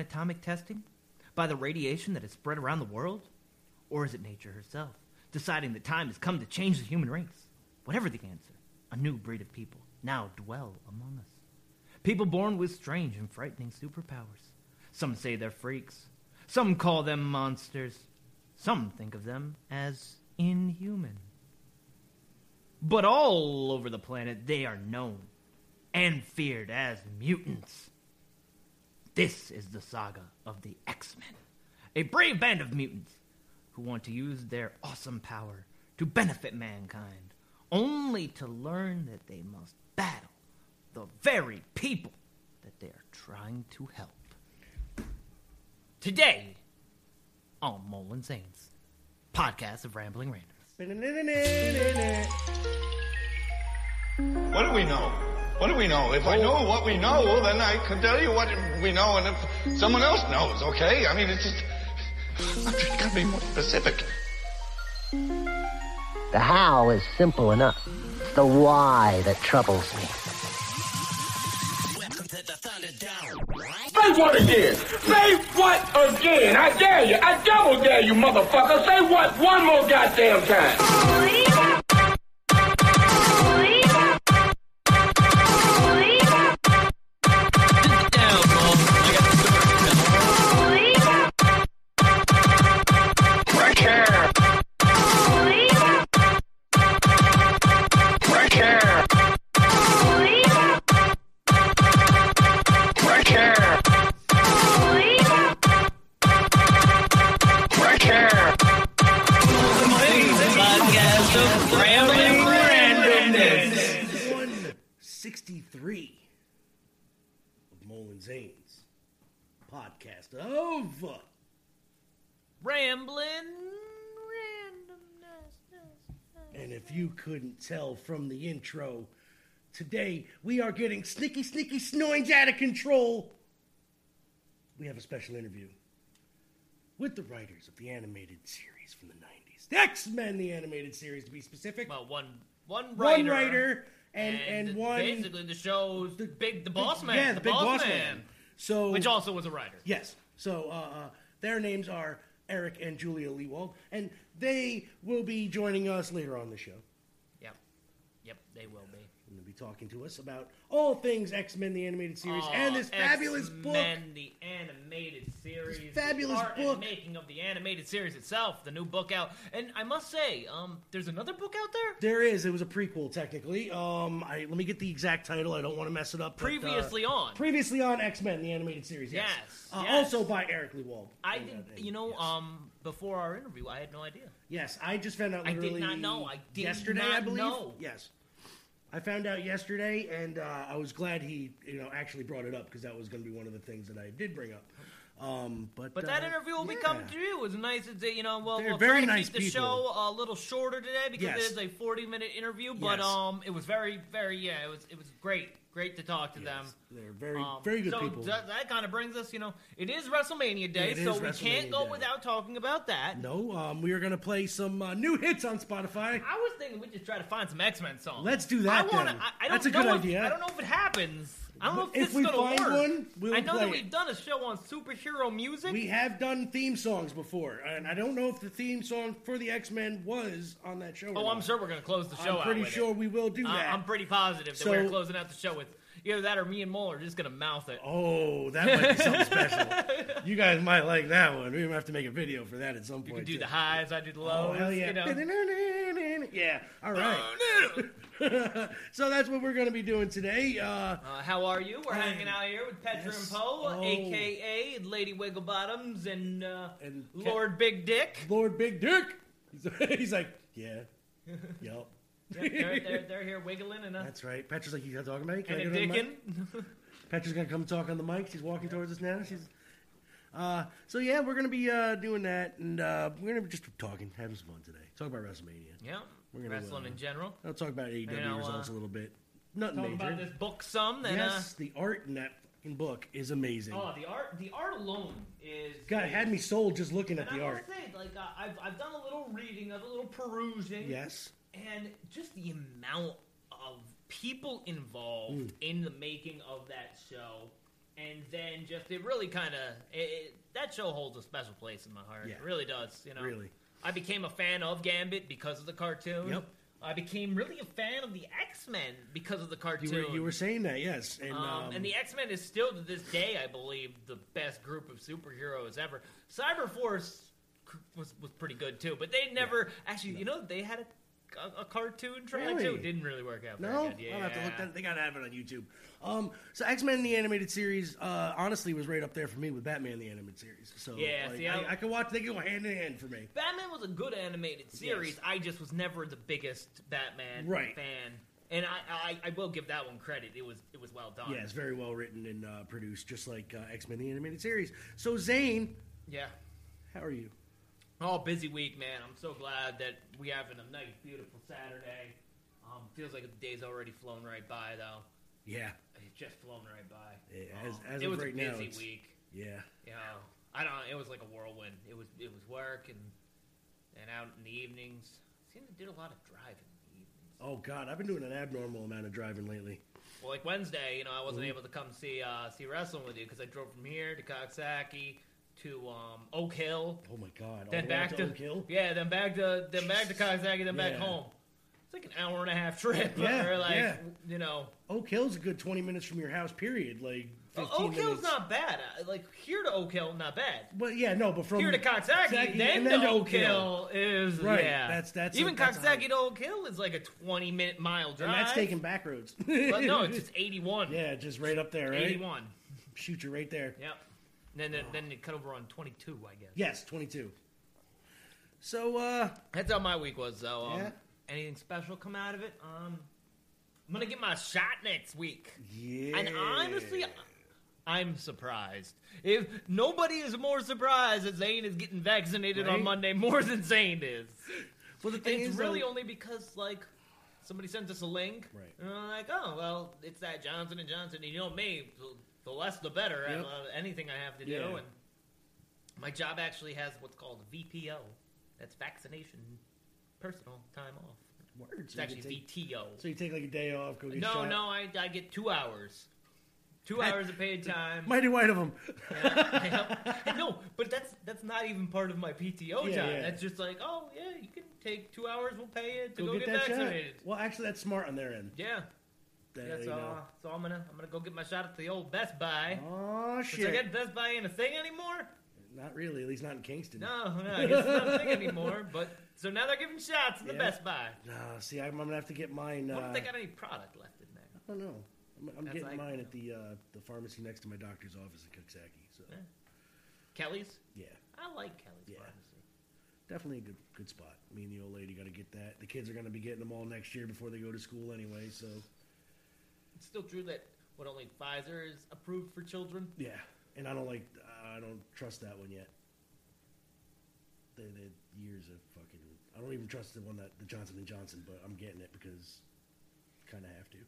caused atomic testing? By the radiation that has spread around the world? Or is it nature herself, deciding that time has come to change the human race? Whatever the answer, a new breed of people now dwell among us. People born with strange and frightening superpowers. Some say they're freaks. Some call them monsters. Some think of them as inhuman. But all over the planet, they are known and feared as mutants. This is the saga of the X Men, a brave band of mutants who want to use their awesome power to benefit mankind, only to learn that they must battle the very people that they are trying to help. Today, on Mole N' Zane's podcast of Rambling Randoms. What do we know? What do we know? If I know what we know, then I can tell you what we know, and if someone else knows, okay? I mean, it's just. I'm just gotta be more specific. The how is simple enough. It's the why that troubles me. Say what again? Say what again? I dare you. I double dare you, motherfucker. Say what one more goddamn time. Podcast of Rambling Randomness. And if you couldn't tell from the intro, today we are getting sneaky, sneaky, snoings out of control. We have a special interview with the writers of the animated series from the 90s. The X Men, the animated series to be specific. Well, one one writer, one writer and, and, one. basically the show's the big the boss man, Yeah, the, big boss, man. So, which also was a writer. Yes. So uh, uh, their names are Eric and Julia Lewald, and they will be joining us later on the show. Yep, yep, they will be. And they'll be talking to us about all things X Men the animated series and this fabulous book. X-Men, the animated series, This fabulous book. making of the animated series itself, the new book out. And I must say, um, there's another book out there. There is. It was a prequel, technically. Um, I let me get the exact title. I don't want to mess it up. but, uh, Previously on. previously on X Men the animated series. Yes. Yes, Uh, yes. Also by Eric Lewald. I And, did, uh, and- you know, yes. um, before our interview, I had no idea. Yes, I just found out I did not know. I did yesterday, not I believe. know. Yes. I found out yesterday, and uh, I was glad he, you know, actually brought it up because that was going to be one of the things that I did bring up. Um, but But uh, that interview will be yeah. coming to you. It was nice to you know. Well, They're we'll very try to nice keep the people. show a little shorter today because Yes. it is a forty-minute interview. But Yes. um, it was very, very yeah. It was it was great, great to talk to them. They're very, Um, very good so people. That, that kind of brings us, you know, it is WrestleMania Day, is so we can't go Day. without talking about that. no, um, we are going to play some uh, new hits on Spotify. I was thinking we just try to find some X Men songs. Let's do that I wanna. I, I don't That's a know good if, idea. I don't know if it happens. I don't know if, If this is we gonna find work. one, we'll I know that we've done a show on superhero music. We have done theme songs before, and I don't know if the theme song for the X Men was on that show. oh, I'm not. sure we're gonna close the show I'm pretty with it. sure we will do that. I'm pretty positive that So- we're closing out the show with either that or me and Mole are just gonna mouth it. Oh, that might be something special. You guys might like that one. We might have to make a video for that at some point. You can do too. the highs, I do the Oh, lows. hell yeah. You know. Yeah, all right. so that's what we're going to be doing today. Uh, Uh, how are you? We're hanging out here with Petra Yes. and Poe, Oh. aka Lady Wigglebottoms and, uh, And Lord Big Dick. Lord Big Dick. He's, he's like, yeah, yep. Yep, they're, they're, they're here wiggling and, uh, That's right. Petra's like, you got talking about me? Can and I a get on the mic?" dickin'. Petra's gonna come talk on the mic. She's walking towards us now. She's uh, so yeah, we're gonna be uh, doing that, and uh, we're gonna be just talking, having some fun today. Talk about WrestleMania. yeah, We're gonna, wrestling uh, in general. I'll talk about AEW know, results uh, a little bit. Nothing Talk major. about this book some. And, yes, the art in that fucking book is amazing. uh, oh, the art, the art alone is. God, it had me sold just looking at and the I art. must say, like, uh, I've, I've done a little reading, a little perusing. Yes. And just the amount of people involved Mm. in the making of that show and then just it really kind of that show holds a special place in my heart. Yeah. It really does. You know, Really. I became a fan of Gambit because of the cartoon. Yep. I became really a fan of the X Men because of the cartoon. You were, you were saying that, yes. And, Um, um, and the X Men is still to this day, I believe, the best group of superheroes ever. Cyberforce was was pretty good too, but they never actually. You know, they had a, a, a cartoon try Really? too. Didn't really work out. No. Yeah. I'll have to look that. They gotta have it on YouTube. Um, so X Men the animated series, uh, honestly, was right up there for me with Batman the animated series. So Yeah, like, see, I, I- I can watch. They go hand in hand for me. Batman was a good animated series. Yes. I just was never the biggest Batman Right. fan, and I, I I will give that one credit. It was it was well done. Yeah, it's very well written and uh, produced, just like uh, X Men the animated series. So Zane, Yeah. how are you? Oh, busy week, man. I'm so glad that we having a nice, beautiful Saturday. Um, feels like the day's already flown right by, though. Yeah, It's just flown right by. Yeah, as- Um, as it was right a now, busy it's- week. yeah. You know, I don't. It was like a whirlwind. It was it was work and and out in the evenings. Seemed to did a lot of driving in the evenings. Oh God, I've been doing an abnormal amount of driving lately. Well, like Wednesday, you know, I wasn't Mm-hmm. able to come see uh, see wrestling with you because I drove from here to Coxsackie to um, Oak Hill, Oh my God, all then the back to Oak Hill? yeah, then back to then back to Coxsackie, then back Yeah. home. It's like an hour and a half trip. Yeah, or like yeah. you know, Oak Hill's a good twenty minutes from your house. Period. Like Oak Hill's not bad. Uh, Like here to Oak Hill, not bad. But yeah, no, but from Here to Coxsackie, Coxsackie then, and to Oak Hill is Right, yeah. that's- that's even a- that's Coxsackie to Oak Hill is like a twenty minute mile drive. and that's taking back roads. But no, it's just eighty one. yeah, just right up there, right? eighty one. Shoot you right there. Yep. Then then, then they cut over on twenty two, I guess. Yes, twenty-two. So, uh, That's how my week was, though. Um, Yeah. Anything special come out of it? Um, I'm gonna get my shot next week, yeah. and honestly, I'm surprised. If nobody is more surprised that Zane is getting vaccinated Right? on Monday more than Zane is. well, the And thing it's is, really though- only because like somebody sent us a link, Right. And I'm like, oh well, it's that Johnson and Johnson. And you know me, the less the better. Yep. At, uh, anything I have to do, Yeah. and my job actually has what's called VPO. That's vaccination personal time off. Words. It's You actually take- VTO. So you take like a day off, go get No, shot. no, I, I get two hours. Two hours of paid time. Mighty white of them. Yep. no, but that's that's not even part of my PTO Yeah, time. yeah. That's just like, oh yeah, you can take two hours. We'll pay you to Go, go, get, get, vaccinated. shot. Well, actually, that's smart on their end. Yeah, There yeah. So, go. so I'm gonna I'm gonna go get my shot at the old Best Buy. Oh Which shit! I guess Best Buy ain't a thing anymore. Not really. At least not in Kingston. No, no, I guess it's not a thing anymore. But so now they're giving shots at the Yeah. Best Buy. No, see, I'm, I'm gonna have to get mine. I Uh, wonder if they got any product left in there. I don't know. I'm, I'm getting like- mine at the uh, the pharmacy next to my doctor's office in Coxsackie. So Yeah. Kelly's. yeah, I like Kelly's Yeah. pharmacy. definitely a good good spot. Me and the old lady got to get that. The kids are gonna be getting them all next year before they go to school anyway. So It's still true that what only Pfizer is approved for children. yeah, and I don't like. I don't trust that one yet. The, years of fucking. I don't even trust the one that the Johnson and Johnson, but I'm getting it because kind of have to.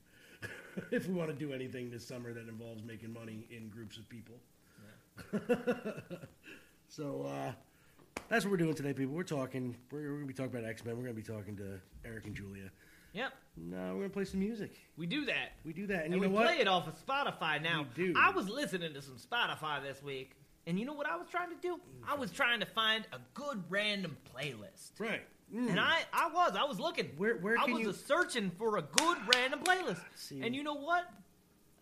if we want to do anything this summer that involves making money in groups of people. so uh, that's what we're doing today, people. We're talking. We're, we're going to be talking about X Men. We're going to be talking to Eric and Julia. Yep, No, we're going to play some music. we do that. We do that, and, And, you we know what? play it off of Spotify now. We do. I was listening to some Spotify this week, and you know what I was trying to do? I was trying to find a good random playlist. Right. Mm. And I, I was, I was looking. Where- where I can was you- searching for a good random playlist. See. And you know what?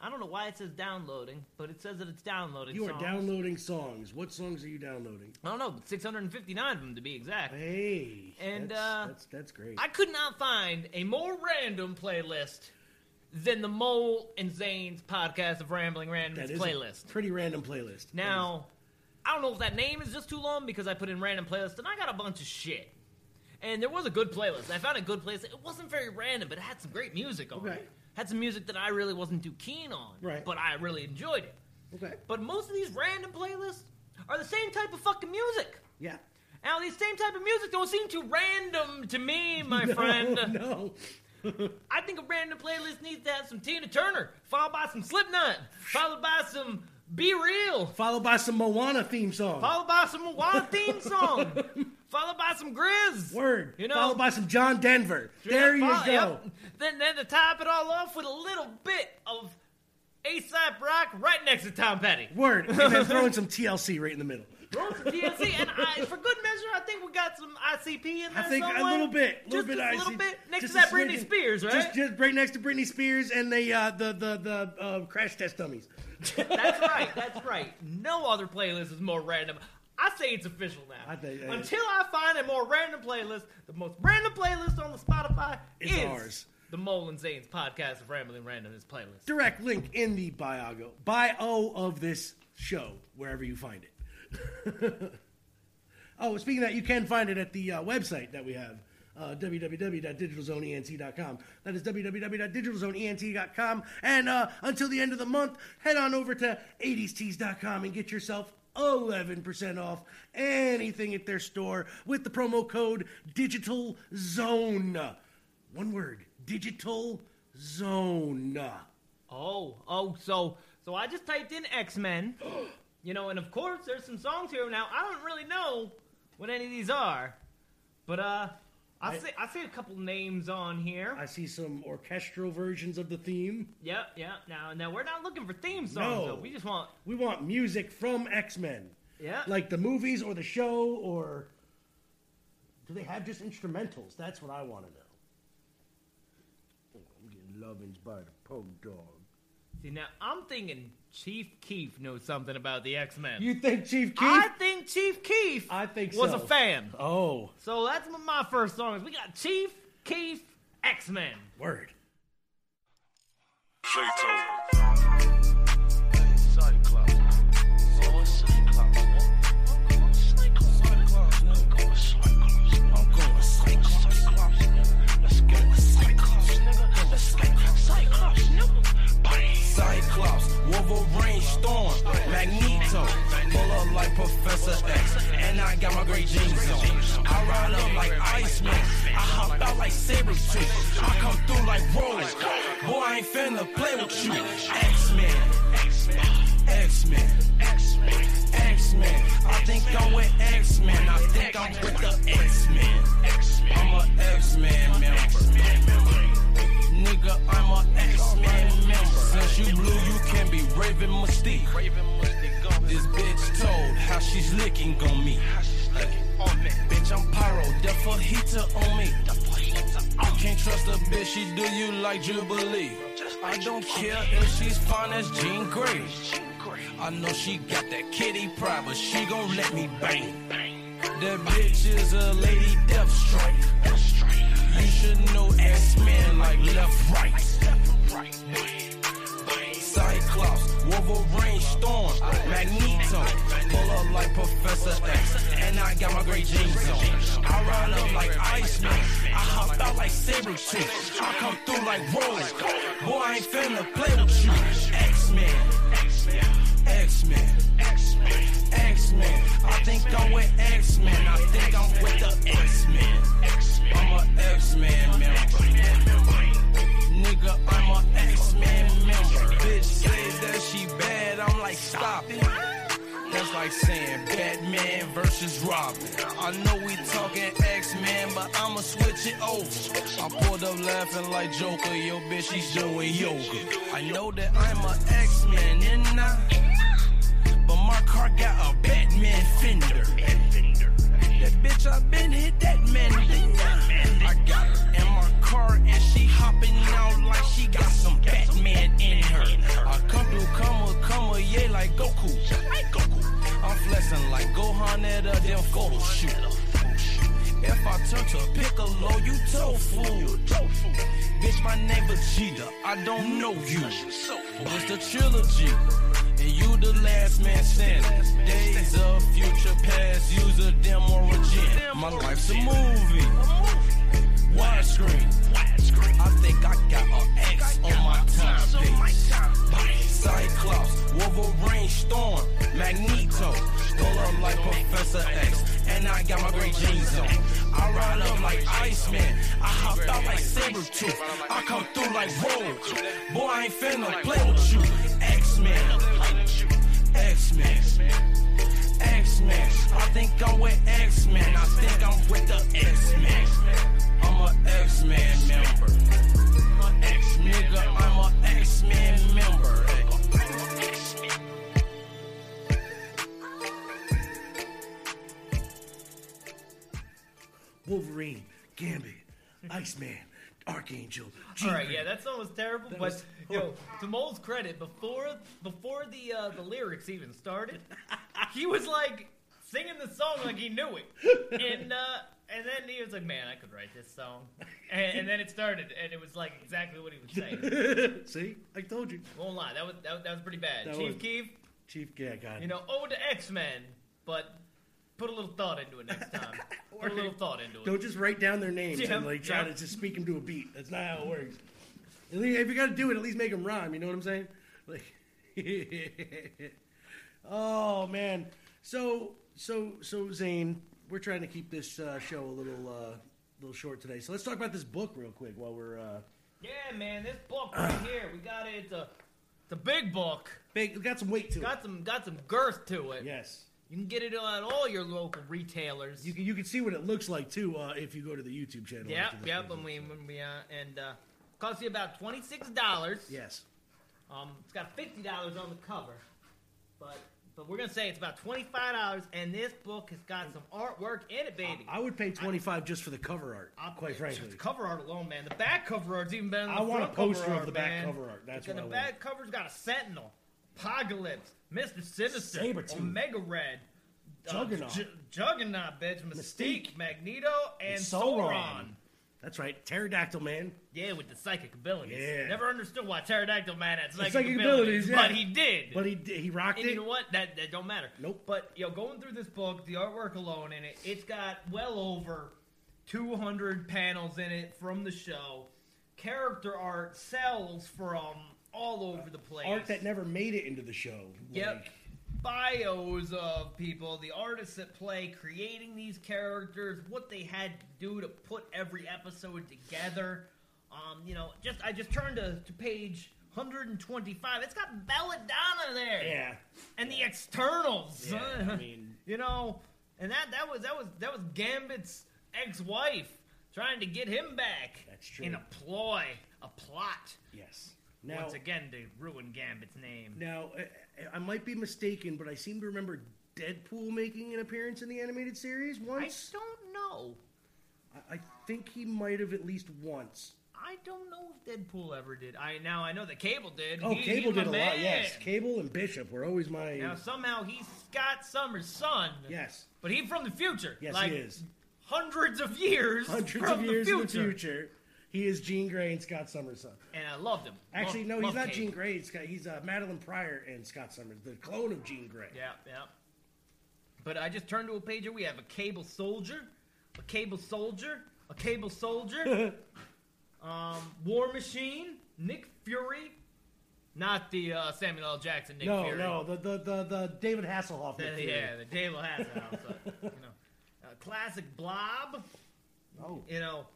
I don't know why it says downloading, but it says that it's downloading. You are songs. downloading songs. What songs are you downloading? I don't know, but 659 of them to be exact. Hey, And, that's, uh, that's that's great. I could not find a more random playlist than the Mole and Zane's podcast of Rambling Randoms playlist. pretty random playlist. Now, I don't know if that name is just too long because I put in random playlist and I got a bunch of shit. And there was a good playlist. I found a good playlist. It wasn't very random, but it had some great music on Okay. it. Had some music that I really wasn't too keen on. Right. But I really enjoyed it. okay, But most of these random playlists are the same type of fucking music. yeah, Now, these same type of music don't seem too random to me, my friend. no, I think a random playlist needs to have some Tina Turner, followed by some Slipknot, followed by some Be Real, followed by some Moana theme song. followed by some Moana theme song, followed by some Grizz. Word. You know, followed by some John Denver. There you Fol- go. yep. Then, then to top it all off with a little bit of ASAP Rock right next to Tom Petty. Word. And then throwing some TLC right in the middle. Roll some TLC, and I, for good measure, I think we got some ICP in there I think somewhere. a little bit, a little just bit, a little bit next Just to that Britney. Spears, right? Just, just right next to Britney Spears and the uh, the the the uh, crash test dummies. That's right. That's right. No other playlist is more random. I say it's official now. I think- Until I find a more random playlist, the most random playlist on the Spotify It's is ours. the Mole and Zane's podcast of Rambling Randomness playlist. Direct link in the bio bio of this show wherever you find it. oh, speaking of that, you can find it at the uh, website that we have. Uh, www.digitalzoneent.com. That is www.digitalzoneent.com. And uh, until the end of the month, head on over to 80stees.com and get yourself 11% off anything at their store with the promo code Digital Zone. One word, Digital Zone. Oh, oh, so so I just typed in X Men, you know, and of course there's some songs here. Now I don't really know what any of these are, but uh, I, I- see I see a couple names on here. I see some orchestral versions of the theme. Yep, yep. Now, now we're not looking for theme songs. No. Though. We just want We want music from X Men. Yeah. Like the movies or the show or. Do they have just instrumentals? That's what I want to know. Oh, I'm getting lovins by the Pogue Dog. see now. I'm thinking Chief Keef knows something about the X Men. You think Chief Keef? I think Chief Keef. I think was so. a fan. Oh, So that's my first song is. We got Chief Keef X Men. word. Cyclops, Wolverine, Storm, Magneto, pull up like Professor X, and I got my great jeans on. I ride up like Iceman, I hop out like Sabretooth, I come through like Rolex. Boy, I ain't finna play with you. X-Men, X-Men, X-Men. I think I'm with X-Men, I think I'm with the X-Men. I'm a X-Men member. Nigga, I'm a X-Men member. Since you blue, you can be Raven Mystique. This bitch told how she's licking on me. Bitch, I'm pyro, the fajita on me. I can't trust a bitch, she do you like Jubilee. I don't care if she's fine as Jean Grey. I know she got that Kitty Pryde, but she gon' let me bang. That bitch is a lady death strike. You should know X-Men like left, right. Cyclops, Wolverine, Storm, Magneto, pull up like Professor X, and I got my great jeans on. I ride up like Iceman, I hop out like Sabretooth, I come through like Rolex. Boy, I ain't finna play with you. X-Men, X-Men, X-Men. X-Men. I think I'm with X-Men, I think I'm with the X-Men. I'm a X-Men member. Nigga, I'm a X-Men member. Bitch say that she bad, I'm like, stop it. That's like saying Batman versus Robin. I know we talking X-Men, but I'ma switch it over. I pulled up laughing like Joker, yo bitch, she's doing yoga. I know that I'm a X-Men, and I, but my car got a Batman fender. That bitch, I been hit that man. I got her in my car and she hopping out like she got some Batman in her. I come through, come a, come a, yeah, like Goku. I'm flexing like Gohan at a damn photo shoot. If I turn to Piccolo, you tofu. Bitch, my name Vegeta. I don't know you. It's the trilogy. And you the last man standing. Days of future past, use a dim origin. My life's a movie. Widescreen. I think I got an X on my timepiece. Cyclops, Wolverine, Storm, Magneto. Pull up like Professor X, and I got my great jeans on. I ride up like Iceman, I hop out like Sabretooth. I come through like Rogue. Boy, I ain't finna play with you. X-Men, X-Men, X-Men. I think I'm with X-Men. I think I'm with the X-Men. I'm a X-Men member. X nigga, I'm a X-Men member. Wolverine, Gambit, Iceman. Archangel. All right, yeah, that song was terrible. That but was yo, to Mole's credit, before before the uh, the lyrics even started, he was like singing the song like he knew it, and uh, and then he was like, "Man, I could write this song," and, and then it started, and it was like exactly what he was saying. See, I told you, Won't lie, that was that, was- that was pretty bad. That Chief was- Keef, Chief. Yeah, God. you know, ode to X Men, but put a little thought into it next time. Put a little thought into it. Don't just write down their names Yeah, and like try yeah. to just speak them to a beat. That's not how it works. If you got to do it, at least make them rhyme. You know what I'm saying? Like, oh man. So so so Zane, we're trying to keep this uh, show a little uh, little short today. So let's talk about this book real quick while we're uh, Yeah, man, this book right here, we got it. It's a, it's a big book. big. Got some weight to it. Got some got some girth to it. Yes. You can get it at all your local retailers. You can, you can see what it looks like too uh, if you go to the YouTube channel. Yep, yep. When we when we uh, and uh, costs you about twenty six dollars. Yes. Um, it's got fifty dollars on the cover, but but we're gonna say it's about twenty five dollars. And this book has got some artwork in it, baby. I would pay 25 just for the cover art, I'll- quite frankly. the cover art alone, man. The back cover art's even better than I want a poster of the back cover art. That's Because what the I want. back cover's got a Sentinel, Apocalypse, Mister Sinister, Sabretooth. Omega Red, uh, Juggernaut. Ju- Juggernaut, bitch, Mystique, Mystique. Magneto, and Sauron. Sauron. That's right, pterodactyl man. Yeah, with the psychic abilities. Yeah. Never understood why Pterodactyl Man had psychic, psychic abilities, abilities, yeah. but he did. But he did. he rocked and it. you know what? That that don't matter. Nope. But yo, going through this book, the artwork alone in it, it's got well over 200 panels in it from the show. Character art sells from all over the place. Art that never made it into the show. Yep. Like, Bios of people, the artists that play, creating these characters, what they had to do to put every episode together. Um, you know, just I just turned to, to page 125. It's got Belladonna there, yeah. and the externals. Yeah, I mean- you know, and that that was that was that was Gambit's ex-wife trying to get him back. That's true. In a ploy, a plot. Yes. Now, Once again, to ruin Gambit's name. now I, I might be mistaken, but I seem to remember Deadpool making an appearance in the animated series once. I don't know. I, I think he might have at least once. I don't know if Deadpool ever did. I now I know that Cable did. Oh, He- Cable did a lot. Yes, Cable and Bishop were always my. Now somehow he's Scott Summers' son. yes, But he's from the future. Yes, like he is. Hundreds of years. hundreds from of years the in the future, he is Jean Grey and Scott Summers' son. And I loved him. Actually, Love- no, he's love not Cable. Jean Grey. He's, he's uh, Madelyne Pryor and Scott Summers, the clone of Jean Grey. Yeah, yeah. But I just turned to a page here. We have a Cable soldier, a Cable soldier, a Cable soldier, um, War Machine, Nick Fury, not the uh, Samuel L. Jackson Nick no, Fury. no, the, the the the David Hasselhoff. The- Nick Fury. yeah, the Dave Hasselhoff. so, you know, uh, classic Blob. Oh, You know,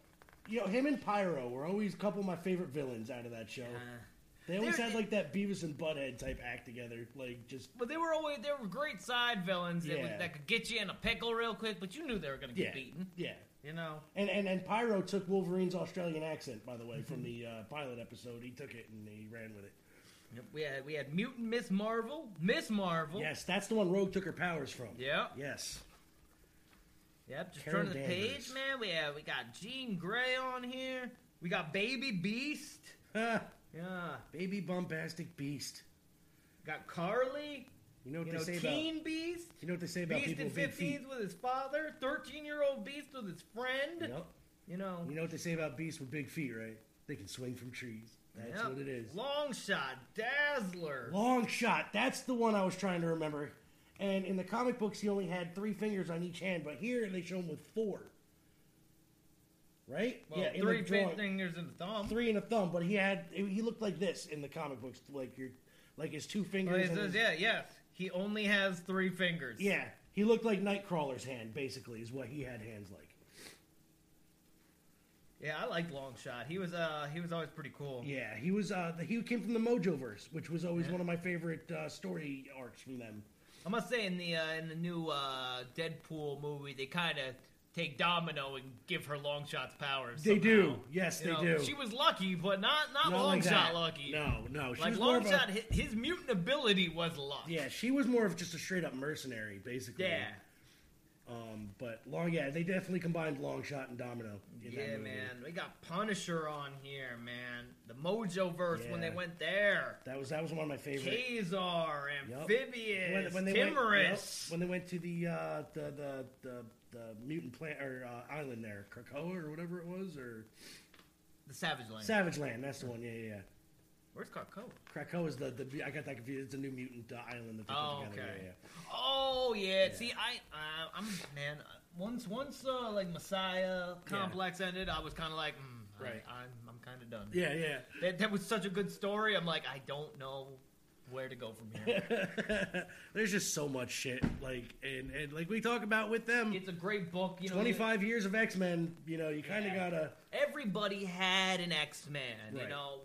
you know him and Pyro were always a couple of my favorite villains out of that show. uh, they always had like that Beavis and Butthead type act together, like just but they were always they were great side villains that, would, that could get you in a pickle real quick, but you knew they were going to yeah, get beaten. yeah. You know, And, and and Pyro took Wolverine's Australian accent, by the way, from the uh, pilot episode. He took it and he ran with it. Yep, we had we had mutant Miss Marvel, Miss Marvel. Yes, that's the one Rogue took her powers from. Yep. Yes. Yep. Just turn the Danvers. page, man. We have we got Jean Grey on here. We got Baby Beast. Ah, Yeah. baby bombastic beast. Got Carly. You know what You they know, say Teen about Beast. you know what they say about Beast people in with big feet. 15s with his father. 13 year old Beast with his friend. Yep. You know. You know what they say about beasts with big feet, right? They can swing from trees. That's Yep. what it is. Longshot, Dazzler. Long shot. That's the one I was trying to remember. And in the comic books, he only had three fingers on each hand, but here they show him with four. Right? Well, in three the drawing- fingers and a thumb. three and a thumb, but he had he looked like this in the comic books, like your like his two fingers. and says, his- yeah, yes. He only has three fingers. yeah, he looked like Nightcrawler's hand, basically, is what he had hands like. Yeah, I liked Longshot. He was uh he was always pretty cool. Yeah, he was. Uh, he came from the Mojoverse, which was always Yeah. one of my favorite uh, story arcs from them. I must say in the uh, in the new uh, Deadpool movie, they kind of take Domino and give her Longshot's powers. They do. Yes, You they know, do. She was lucky, but not not, Not Long like Shot lucky. No, no, she like was Long of a- his, his mutant ability was luck. Yeah, she was more of just a straight up mercenary, basically. Yeah. Um, but long, yeah, they definitely combined Longshot and Domino. Yeah, man. We got Punisher on here, man. The Mojoverse when they went there. That was that was one of my favorite. Ka-Zar. Amphibious, went, Timorous. yep, when they went to the uh, the, the the the mutant plant or uh, island there, Krakoa or whatever it was, or the Savage Land. Savage Land. That's the one. Yeah, yeah. yeah. Where's Krakoa? Krakoa is the, the I got that confused. It's a new mutant uh, island that they Oh, put together. okay. Yeah, yeah. Oh yeah. See, I, uh, I'm man. uh, Once, once, uh, like Messiah complex ended, I was kind of like, mm, Right. I, I'm, I'm kind of done. Yeah, yeah. That, that was such a good story. I'm like, I don't know where to go from here. There's just so much shit, like and, and like we talk about with them. it's a great book. You know, 25 years of X Men. You know, you kind of Yeah. gotta. everybody had an X Man. You know,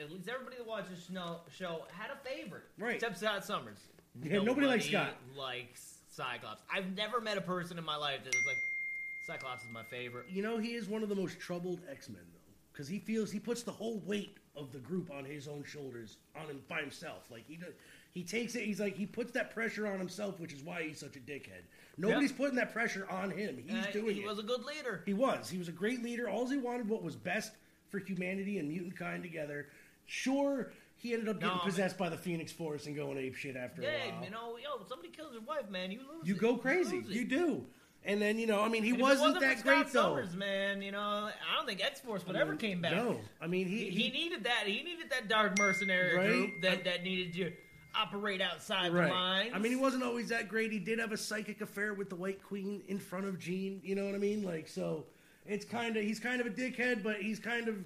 at least everybody that watches the show, show had a favorite, Right. Except Scott Summers. Yeah, nobody likes Scott. Likes Cyclops. I've never met a person in my life that was like, Cyclops is my favorite. You know, he is one of the most troubled X Men though, because he feels he puts the whole weight of the group on his own shoulders, on him by himself. Like he does, he takes it. He's like he puts that pressure on himself, which is why he's such a dickhead. Nobody's putting that pressure on him. He's Uh, doing he it. was a good leader. He was. He was a great leader. All he wanted what was best for humanity and mutant kind together. Sure, he ended up getting possessed by the Phoenix Force and going ape shit after a Yeah, while. you know, yo, somebody kills your wife, man. You lose. you it. go crazy. lose it. You do. And then you know, I mean, he And if it wasn't, for that Scott great though. Summers, man. You know, I don't think X Force would ever mm, came back. No, I mean he He, he needed that. He needed that dark mercenary Right? group that, that needed to operate outside the lines. I mean, he wasn't always that great. He did have a psychic affair with the White Queen in front of Jean. You know what I mean? Like, so it's kind of he's kind of a dickhead, but he's kind of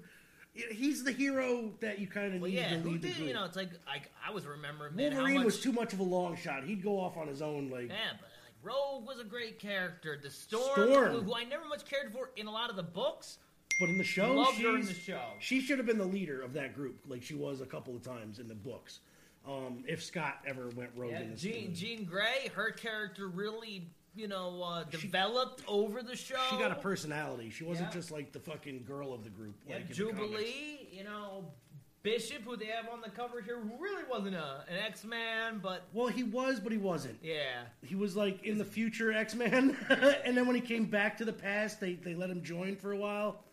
he's the hero that you kind of Well, need yeah, to who lead the group. You know, it's like like I was remembering man, how Wolverine much, was too much of a long shot. He'd go off on his own. Like, Yeah, but like Rogue was a great character. The Storm, Storm. Who, who I never much cared for in a lot of the books. but in the show, Loved her in the show. She should have been the leader of that group, like she was a couple of times in the books. Um, if Scott ever went rogue Yeah, in this, Jean Jean Grey, her character really, you know, uh, developed over the show. she got a personality. She wasn't Yeah. just like the fucking girl of the group. Yeah, like. Jubilee, you know, Bishop, who they have on the cover here, who really wasn't a, an X Man, but Well, he was, but he wasn't. yeah, He was like in the future X Men, and then when he came back to the past, they they let him join for a while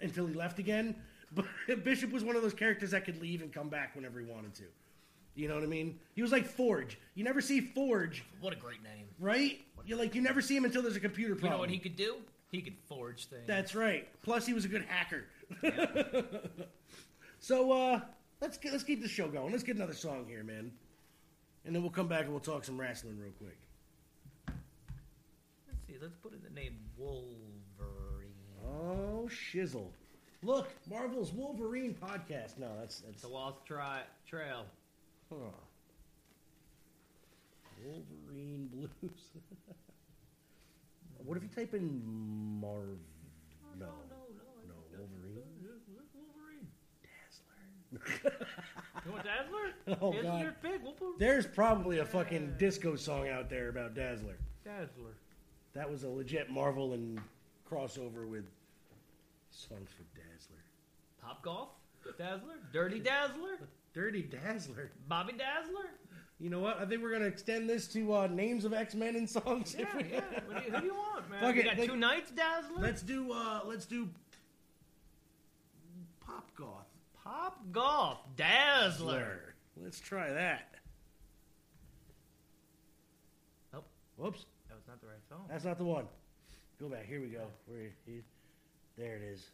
until he left again. But Bishop was one of those characters that could leave and come back whenever he wanted to. You know what I mean? He was like Forge. You never see Forge, what a great name. right? You like you never see him until there's a computer You know what he could do? He could forge things. That's right. Plus, he was a good hacker. so uh, let's get, let's keep the show going. Let's get another song here, man, and then we'll come back and we'll talk some wrestling real quick. Let's see. Let's put in the name Wolverine. Oh shizzle! Look, Marvel's Wolverine podcast. No, that's that's The Lost tri- Trail. huh. Wolverine Blues. what if you type in Marv? Oh, no, no, no, no. Wolverine. Wolverine. Dazzler. You want Dazzler? Oh, God. We'll There's probably a fucking disco song out there about Dazzler. Dazzler. That was a legit Marvel and crossover with songs for Dazzler. Top Golf? Dazzler? Dirty Dazzler? Dirty Dazzler. Bobby Dazzler? You know what? I think we're gonna extend this to uh, names of X Men and songs. Yeah, if we- yeah. What do you, who do you want, man? Fuck you it, got like- two nights Dazzler? Let's do. Uh, let's do. Pop goth. Pop Golf. Dazzler. Let's try that. Oh, Whoops, that was not the right song. that's not the one. Go back. Here we go. Where there it is.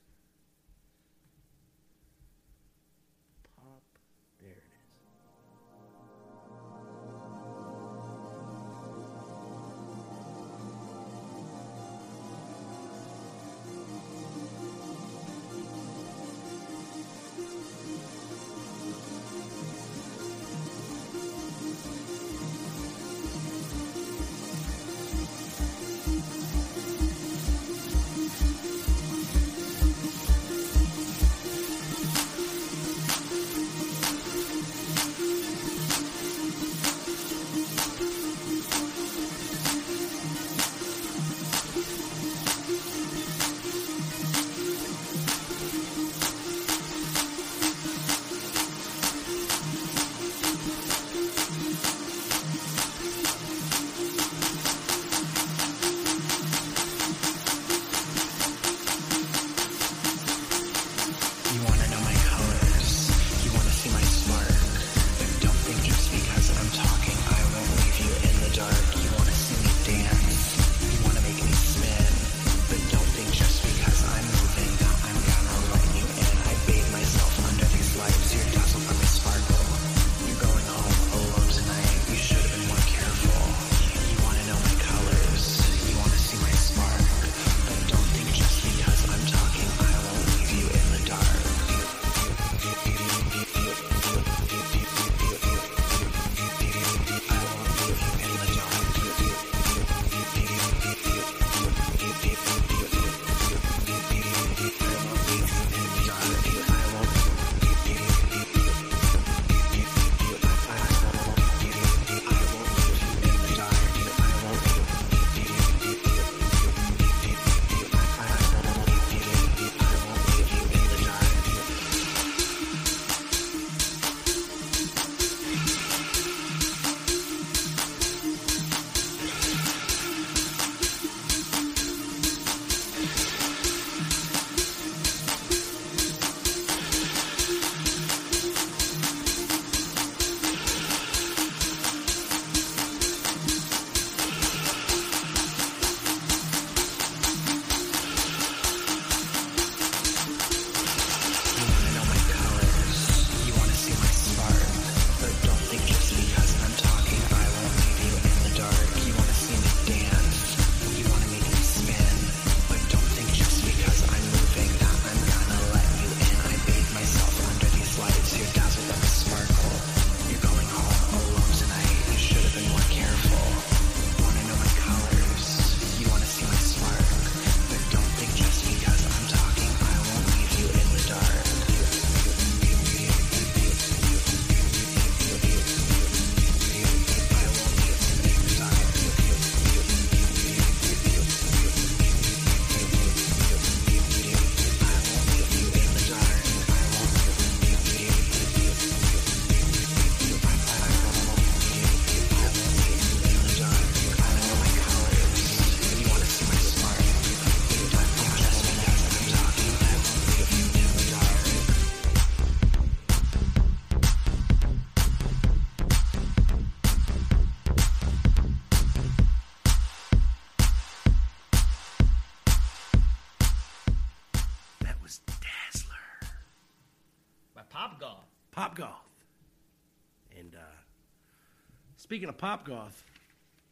Speaking of Pop Goth,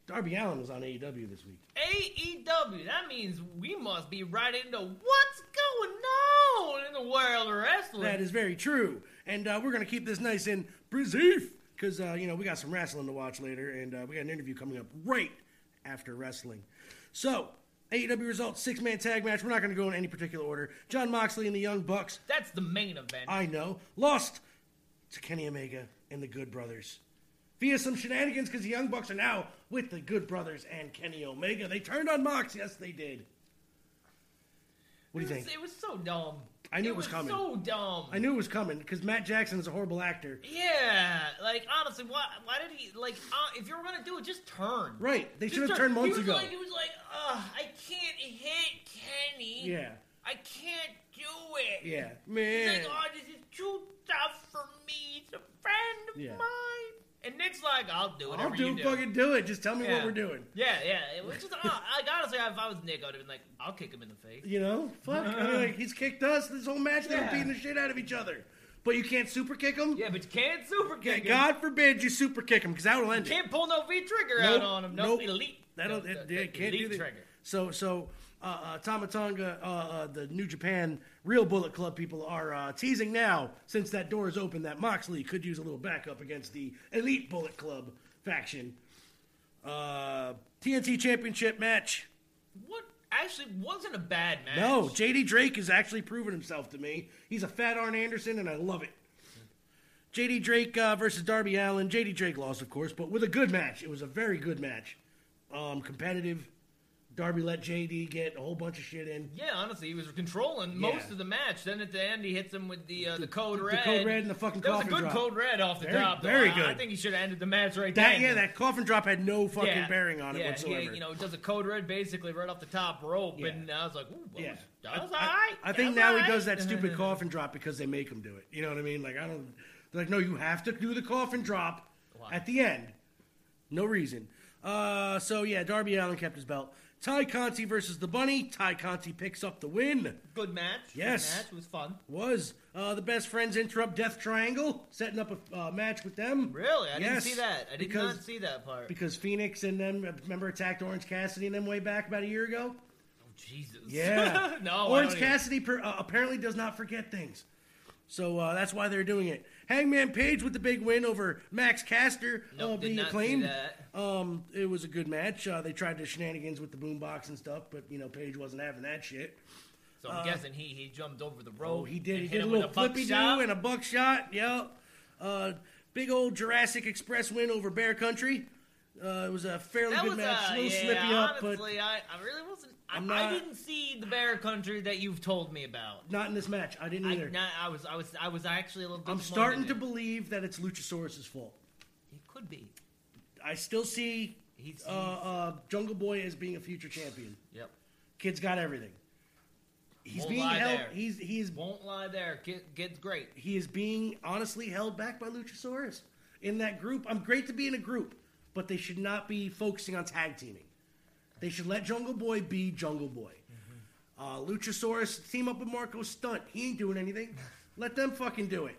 Darby Allin was on AEW this week. AEW. That means we must be right into what's going on in the world of wrestling. That is very true. And uh, we're going to keep this nice and brief because, uh, you know, we got some wrestling to watch later, and uh, we got an interview coming up right after wrestling. So, AEW results, six man tag match. We're not going to go in any particular order. Jon Moxley and the Young Bucks, That's the main event. I know, lost to Kenny Omega and the Good Brothers. Via some shenanigans because the Young Bucks are now with the Good Brothers and Kenny Omega. They turned on Mox. Yes, they did. What do you it was, think? It was so dumb. I knew it was coming. So dumb. I knew it was coming because Matt Jackson is a horrible actor. Yeah, like honestly, why? Why did he like? Uh, if you were gonna do it, just turn. Right. They should have turn. turned months he was ago. Like, he was like, Ugh, I can't hit Kenny. Yeah. I can't do it. Yeah. Man. He's like, oh, this is too tough for me. He's a friend of Yeah. mine. And Nick's like, I'll do whatever I'll do you do. fucking do it. Just tell me yeah. what we're doing. Yeah, yeah. It was just, uh, like, honestly, if I was Nick, I'd have been like, I'll kick him in the face. You know? Fuck. I mean, like, he's kicked us this whole match. They were beating the shit out of each other. But you can't super kick him? Yeah, but you can't super Yeah, kick him. God forbid you super kick him because that will end it. Can't pull no V trigger Nope, out on him. No nope. elite. That'll, the, it, yeah, the can't elite do that. trigger. So, so uh, uh, Tama Tonga, uh, uh, the New Japan Real Bullet Club people are uh, teasing now, since that door is open, that Moxley could use a little backup against the Elite Bullet Club faction. Uh, TNT Championship match. What actually wasn't a bad match. No, JD Drake has actually proven himself to me. He's a fat Arn Anderson, and I love it. JD Drake uh, versus Darby Allin. JD Drake lost, of course, but with a good match. It was a very good match. Um, competitive. Darby let JD get a whole bunch of shit in. Yeah, honestly, he was controlling most of the match. Then at the end, he hits him with the uh, the code red. the code red and the fucking That was a coffin good drop. code red off the Very- top. though. very I- I good. think he should have ended the match right That then. yeah, that coffin drop had no fucking bearing on it yeah, whatsoever. Yeah, you know, it does a code red basically right off the top rope, Yeah. and I was like, Ooh, that Yeah. was, that was I, all I- I That think now he does that stupid coffin drop because they make him do it. You know what I mean? Like I don't. They're like, no, you have to do the coffin drop Why? at the end. No reason. Uh, so yeah, Darby Allin kept his belt. Tay Conti versus the Bunny. Tay Conti picks up the win. Good match. Yes. Good match. It was fun. Was uh, the best friends interrupt Death Triangle, setting up a uh, match with them. Really? I didn't see that. I did because- not see that part. Because Phoenix and them remember attacked Orange Cassidy and them way back about a year ago. Oh, Jesus. Yeah. no. Orange don't even- Cassidy per, uh, apparently does not forget things. So uh, that's why they're doing it. Hangman Page with the big win over Max Caster Nope, uh, being acclaimed. Um, it was a good match. Uh, they tried to shenanigans with the boombox and stuff, but you know Page wasn't having that shit. So I'm guessing he he jumped over the rope. Oh, he did. He hit did a little flippy do and a buckshot. Yep. Uh, big old Jurassic Express win over Bear Country. Uh, it was a fairly That good match. uh, a little yeah, slippy up, but honestly, I, I really wasn't. I, I'm I didn't see the bear country that you've told me about. not in this match. I didn't I, either. not, I was, I was, I was actually a little. I'm starting to believe that it's Luchasaurus' fault. It could be. I still see He's, uh, uh, Jungle Boy as being a future champion. yep. Kid's got everything. He's Won't being held. there. He's he's Won't lie there. Kid, kid's great. he is being honestly held back by Luchasaurus in that group. I'm great to be in a group, but they should not be focusing on tag teaming. They should let Jungle Boy be Jungle Boy. Uh, Luchasaurus team up with Marco Stunt. He ain't doing anything. Let them fucking do it.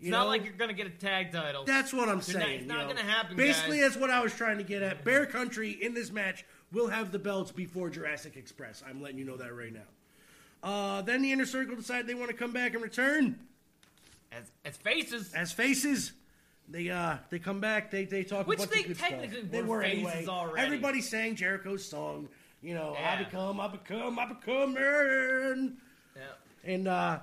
You It's know? not like you're gonna get a tag title. That's what I'm not- saying. it's not know. gonna happen, Basically, guys. that's what I was trying to get at. Bear Country in this match will have the belts before Jurassic Express. I'm letting you know that right now. Uh, then the Inner Circle decide they want to come back and return as, as faces. as faces. They uh they come back. They they talk. Which a bunch they of good technically stuff. They were were anyway. already. Everybody sang Jericho's song. You know, Yeah. I become, I become, I become man. Yeah. And uh,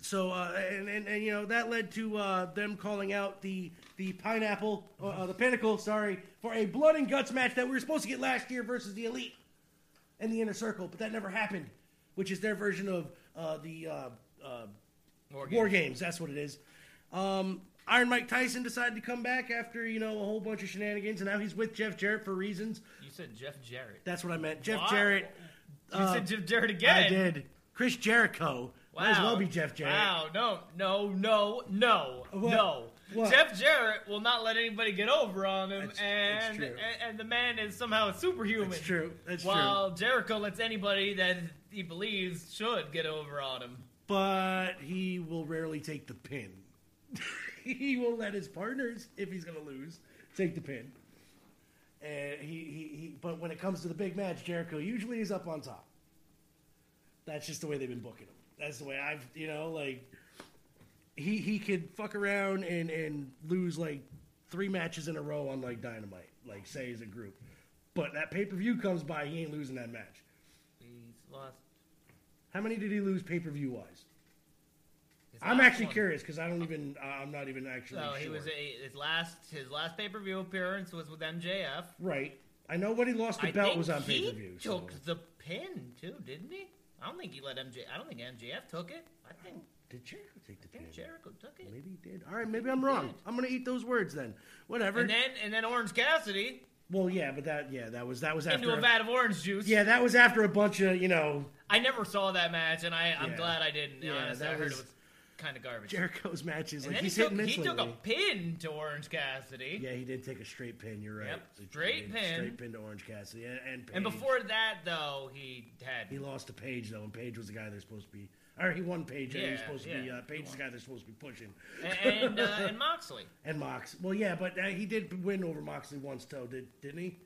so, uh, and, and, and you know that led to uh, them calling out the the pineapple, uh, uh, the pinnacle, sorry, for a blood and guts match that we were supposed to get last year versus the elite and the inner circle, but that never happened. Which is their version of uh, the uh, uh, War. Games. That's what it is. Um, Iron Mike Tyson decided to come back after you know a whole bunch of shenanigans, and now he's with Jeff Jarrett for reasons. You said Jeff Jarrett. That's what I meant. Jeff Wow. Jarrett. You uh, said Jeff Jarrett again. I did. Chris Jericho. Might as well be Jeff Jarrett. Wow, no, no, no, no, What? no. What? Jeff Jarrett will not let anybody get over on him, That's- that's and, true. and and the man is somehow superhuman. That's true. That's true. While Jericho lets anybody that he believes should get over on him. But he will rarely take the pin. he will let his partners, if he's going to lose, take the pin. And he, he, he, but when it comes to the big match, Jericho usually is up on top. That's just the way they've been booking him. That's the way I've, you know, like he he could fuck around and and lose like three matches in a row on like Dynamite, like say as a group. But that pay per view comes by, he ain't losing that match. He's lost. How many did he lose pay per view wise? I'm actually one. curious because I don't even uh, I'm not even actually. So he was a, his last his last pay per view appearance was with MJF. right. I know when he lost the I belt was on pay per view. So. took the pin too, didn't he? I don't think he let MJ. I don't think MJF took it. I think, Did Jericho take the I think pin? Jericho took it. Maybe he did. All right, maybe I'm wrong. did. I'm gonna eat those words then. Whatever. And then and then Orange Cassidy well, yeah, but that yeah that was that was after into a vat of orange juice. yeah that was after a bunch of you know I never saw that match, and I I'm Yeah. glad I didn't. Yeah, honestly, that was- it was kind of garbage. Jericho's matches. and Like he's he took hitting he took a pin to Orange Cassidy. Yeah, he did take a straight pin. You're right. Yep, straight pin. Straight pin to Orange Cassidy and and, And before that, though, he had he lost to Page though, and Page was the guy they're supposed to be. Or he won Page. and he was Yeah, supposed to be. Uh, Page is the guy they're supposed to be pushing. and uh, and Moxley. And Mox. Well, yeah, but uh, he did win over Moxley once, though, did, didn't he?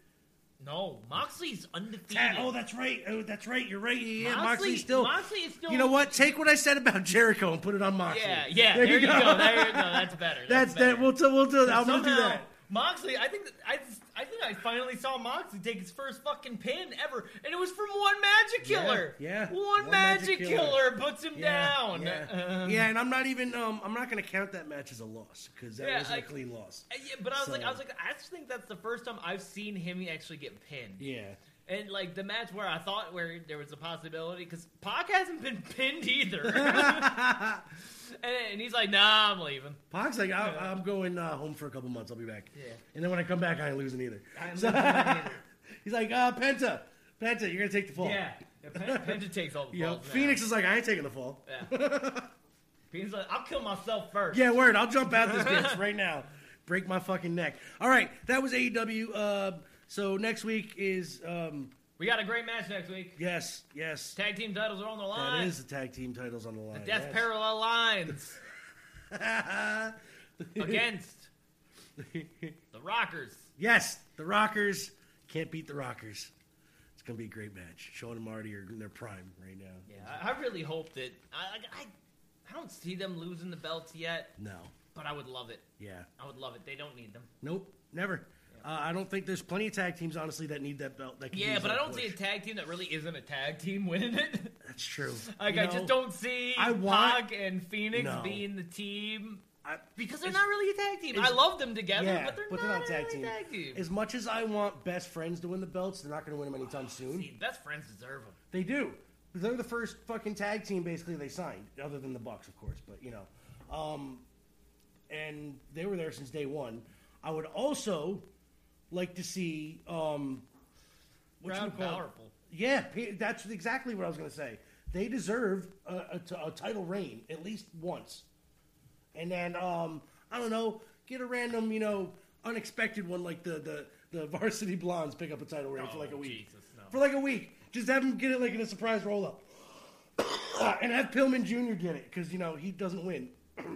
No, Moxley's undefeated. Oh, that's right. Oh, that's right. You're right. Yeah, Moxley- Moxley's still. Moxley is still- You know what? Take what I said about Jericho and put it on Moxley. Yeah, yeah. There, you go. There you go. That's better. That's better. that. We'll do. We'll do. I'm gonna do that. Moxley, I think that, I, I think I finally saw Moxley take his first fucking pin ever, and it was from one Magic Killer. yeah. one, One Magic, Magic Killer. Puts him Yeah, down. Yeah. Um, yeah, and I'm not even. Um, I'm not gonna count that match as a loss because that Yeah, wasn't I- a clean loss. uh, yeah, but I was like, I was like, I just think that's the first time I've seen him actually get pinned. Yeah. And like the match where I thought where there was a possibility because Pac hasn't been pinned either, and, and he's like, "Nah, I'm leaving." Pac's like, I, I'm going uh, home for a couple months. I'll be back. Yeah. And then when I come back, I ain't losing either. So- either. He's like, uh, Penta, Penta, you're gonna take the fall. Yeah, yeah Pen- Penta takes all the balls now. Phoenix is like, I ain't taking the fall. Yeah. Phoenix like, I'll kill myself first. Yeah, word. I'll jump out of this bitch right now. Break my fucking neck. All right, that was AEW. Uh, so next week is um, We got a great match next week. yes, yes. Tag team titles are on the line. is the tag team titles on the line. Death yes. Parallel Lines against the Rockers. yes, the Rockers can't beat the Rockers. It's gonna be a great match. Sean and Marty are in their prime right now. Yeah, I, I really hope that I, I I don't see them losing the belts yet, No. but I would love it. Yeah. I would love it. They don't need them. Nope. Never. Uh, I don't think there's plenty of tag teams, honestly, that need that belt. That can Yeah, but I don't see a tag team that really isn't a tag team winning it. That's true. like You I know, just don't see I want- Pac and Phoenix No. being the team I- because they're not really a tag team. I love them together, Yeah, but they're but not, they're not tag really team. tag team. As much as I want best friends to win the belts, they're not going to win them anytime soon. See, best friends deserve them. They do. They're the first fucking tag team basically they signed, other than the Bucks, of course. But you know, um, and they were there since day one. I would also like to see um, what Proud you call it? powerful. Yeah, that's exactly what I was going to say. They deserve a title reign at least once, and then um, I don't know, get a random, you know, unexpected one like the the, the Varsity Blondes pick up a title reign for like a Oh, week, Jesus, no. for like a week. Just have them get it like in a surprise roll up, and have Pillman Jr. get it because you know he doesn't win Ever.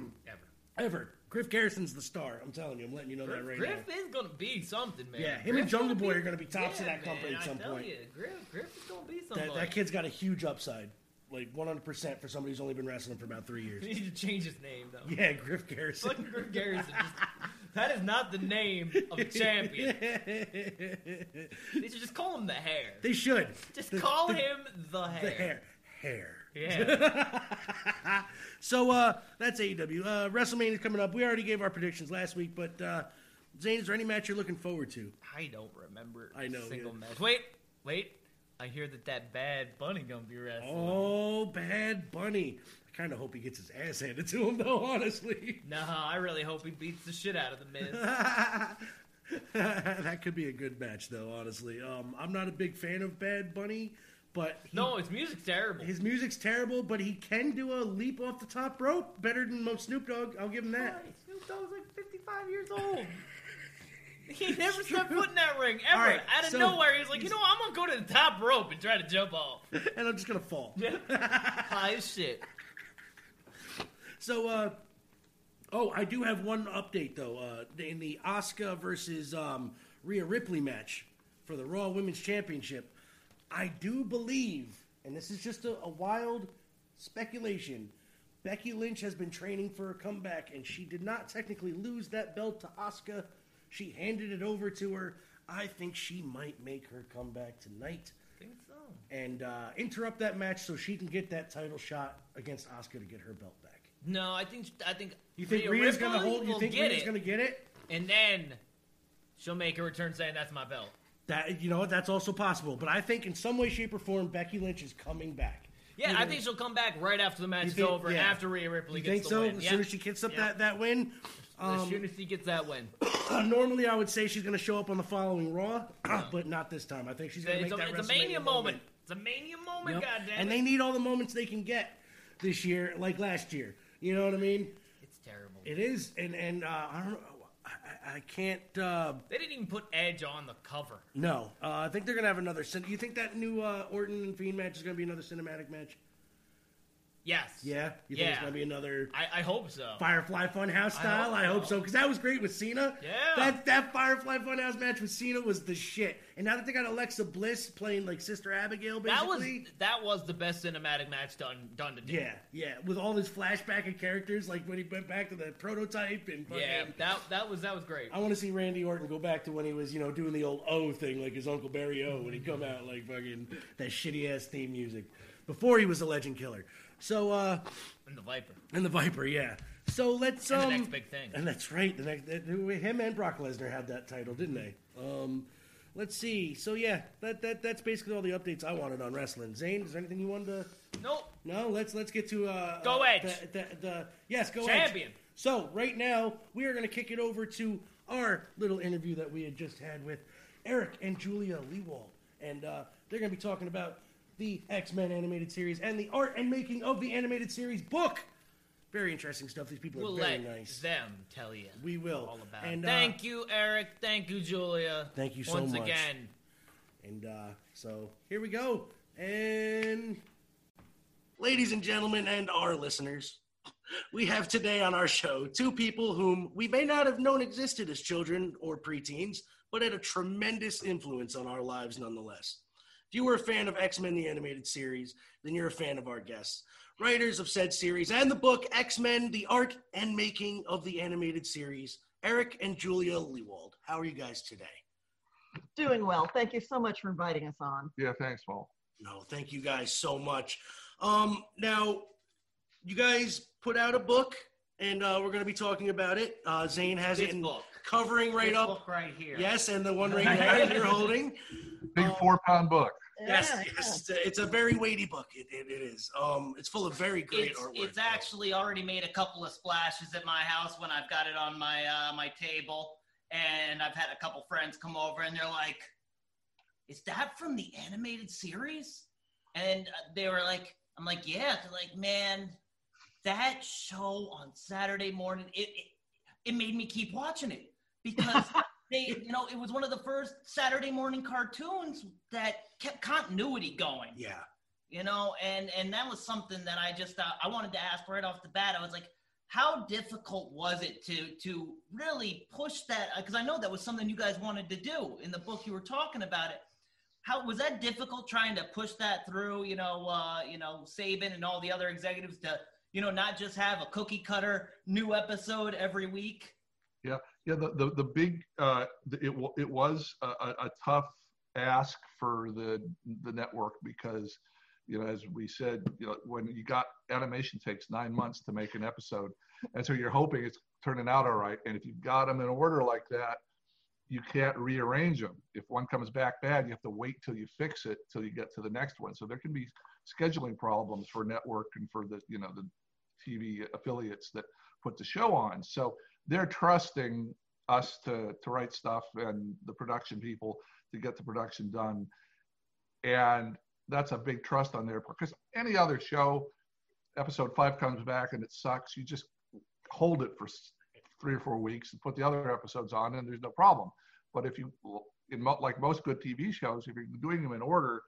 ever. Griff Garrison's the star. I'm telling you, I'm letting you know that right Griff now. is gonna be something, man. Yeah, him and Jungle Boy be- are gonna be tops of Yeah, that company man, at some I tell point. You, Griff, Griff is gonna be somebody. That, that kid's got a huge upside, like 100% for somebody who's only been wrestling for about three years. He needs to change his name though. Yeah, Griff Garrison. Fucking Griff Garrison. Just, that is not the name of a champion. They should just call him the Hair. they should. Just The- call the- him the Hair. the hair. Hair. Yeah. So uh, that's AEW. Uh, WrestleMania is coming up. We already gave our predictions last week, but uh, Zane, is there any match you're looking forward to? I don't remember. I know, single yeah. match. Wait, wait. I hear that that bad bunny gonna be wrestling. Oh, Bad Bunny. I kind of hope he gets his ass handed to him, though. Honestly, Nah, I really hope he beats the shit out of the Miz. that could be a good match, though. Honestly, um, I'm not a big fan of Bad Bunny, but he, no, his music's terrible. his music's terrible. But he can do a leap off the top rope better than most Snoop Dogg. I'll give him that. Why? Snoop Dogg's like 55 years old. He never stepped foot in that ring ever. Right, Out of so- nowhere, he's like, you know, what? I'm gonna go to the top rope and try to jump off. and I'm just gonna fall. High as shit. So, uh, Oh, I do have one update though. Uh, in the Asuka versus um, Rhea Ripley match for the Raw Women's Championship, I do believe, and this is just a, a wild speculation. Becky Lynch has been training for a comeback, and she did not technically lose that belt to Asuka. She handed it over to her. I think she might make her comeback tonight think so. and uh, interrupt that match so she can get that title shot against Asuka to get her belt back. No, I think I think You think Rhea Rhea's gonna hold? You will think get Rhea's it, gonna get it? and then she'll make a return saying that's my belt. That you know? That's also possible. But I think in some way, shape, or form, Becky Lynch is coming back. Yeah, I think she'll come back right after the match is think- over, yeah. after Rhea Ripley You gets think the so? win. As Yeah. soon as she gets up Yeah. that that win. as Um, soon as she gets that win. normally, I would say she's going to show up on the following Raw, but not this time. I think she's going to make a, that it's a WrestleMania mania moment. It's a mania moment, Yep. goddamn And they need all the moments they can get this year, like last year. You know what I mean? It's terrible. It is, and and uh, I don't know. I, can't. Uh, They didn't even put Edge on the cover. no, uh, I think they're gonna have another. Cin- you think that new uh, Orton and Fiend match is gonna be another cinematic match? Yes. Yeah, you think it's Yeah. gonna be another I, I hope so. Firefly Funhouse style? I hope, hope so because that was great with Cena. Yeah. that that Firefly Funhouse match with Cena was the shit. And now that they got Alexa Bliss playing like Sister Abigail, That was basically. that was the best cinematic match done done to date. yeah, yeah, with all his flashback of characters, like when he went back to the prototype and fucking, Yeah, that that was that was great. I want to see Randy Orton go back to when he was, you know, doing the old O thing, like his Uncle Barry O, when he come out like fucking that shitty ass theme music before he was a legend killer. So, uh, And the Viper. and the Viper, yeah. So let's And um, the next big thing. and that's right. The next, him and Brock Lesnar had that title, didn't they? Um, let's see. So yeah, that that that's basically all the updates I wanted on wrestling. Zane, is there anything you wanted to? Nope. No, let's let's get to uh, Go uh, Edge. The, the, the, yes, go Champion. Edge. So right now we are going to kick it over to our little interview that we had just had with Eric and Julia Lewald, and uh, they're going to be talking about the X Men animated series and the art and making of the animated series book. Very interesting stuff. These people are We'll very let nice. them tell you. We will. all about. And, it. uh, Thank you, Eric. Thank you, Julia. Thank you so once much. again. And uh, so here we go. And ladies and gentlemen, and our listeners, we have today on our show two people whom we may not have known existed as children or preteens, but had a tremendous influence on our lives nonetheless. If you were a fan of X Men the Animated Series, then you're a fan of our guests. Writers of said series and the book X Men The Art and Making of the Animated Series, Eric and Julia Lewald. How are you guys today? Doing well. Thank you so much for inviting us on. Yeah, thanks, Paul. No, thank you guys so much. Um, now, you guys put out a book, and uh, we're going to be talking about it. Uh, Zane has This it in book. Covering right this up. book right here. Yes, and the one right there you're holding. Big Uh, four pound book. Yes, Yeah, yes, it's a, it's a very weighty book. It, it, it is. Um, it's full of very great It's, artwork. it's actually already made a couple of splashes at my house when I've got it on my uh, my table, and I've had a couple friends come over and they're like, "Is that from the animated series?" And uh, they were like, "I'm like, yeah." They're like, "Man, that show on Saturday morning, it it, it made me keep watching it because." They, you know, it was one of the first Saturday morning cartoons that kept continuity going. Yeah. you know and and that was something that i just uh, i wanted to ask right off the bat. I was like how difficult was it to to really push that? Because i know that was something you guys wanted to do in the book you were talking about it. How was that difficult trying to push that through you know uh you know saban and all the other executives to you know not just have a cookie cutter new episode every week? Yeah, yeah. The the, the big uh, it it was a, a, tough ask for the the network because you know as we said you know when you got animation takes nine months to make an episode. And so you're hoping it's turning out all right. And if you've got them in order like that you can't rearrange them if one comes back bad you have to wait till you fix it till you get to the next one. So there can be scheduling problems for network and for the you know the tv affiliates that put the show on. So they're trusting us to to write stuff and the production people to get the production done. And that's a big trust on their part because any other show episode five comes back and it sucks you just hold it for three or four weeks and put the other episodes on and there's no problem. But if you in mo- like most good tv shows if you're doing them in order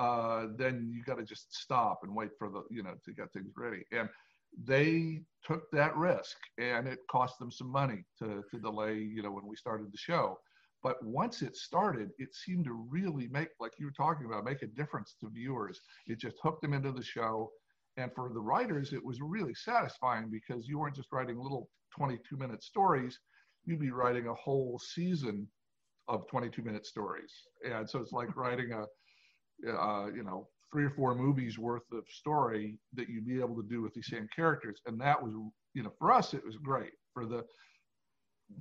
uh, then you got to just stop and wait for the you know to get things ready. And they took that risk, and it cost them some money to to delay. You know, when we started the show. But once it started, it seemed to really make, like you were talking about, make a difference to viewers. It just hooked them into the show. And for the writers, it was really satisfying because you weren't just writing little 22 minute stories, you'd be writing a whole season of 22 minute stories. And so it's like writing a, uh, you know, three or four movies worth of story that you'd be able to do with these same characters. And that was, you know, for us, it was great. For the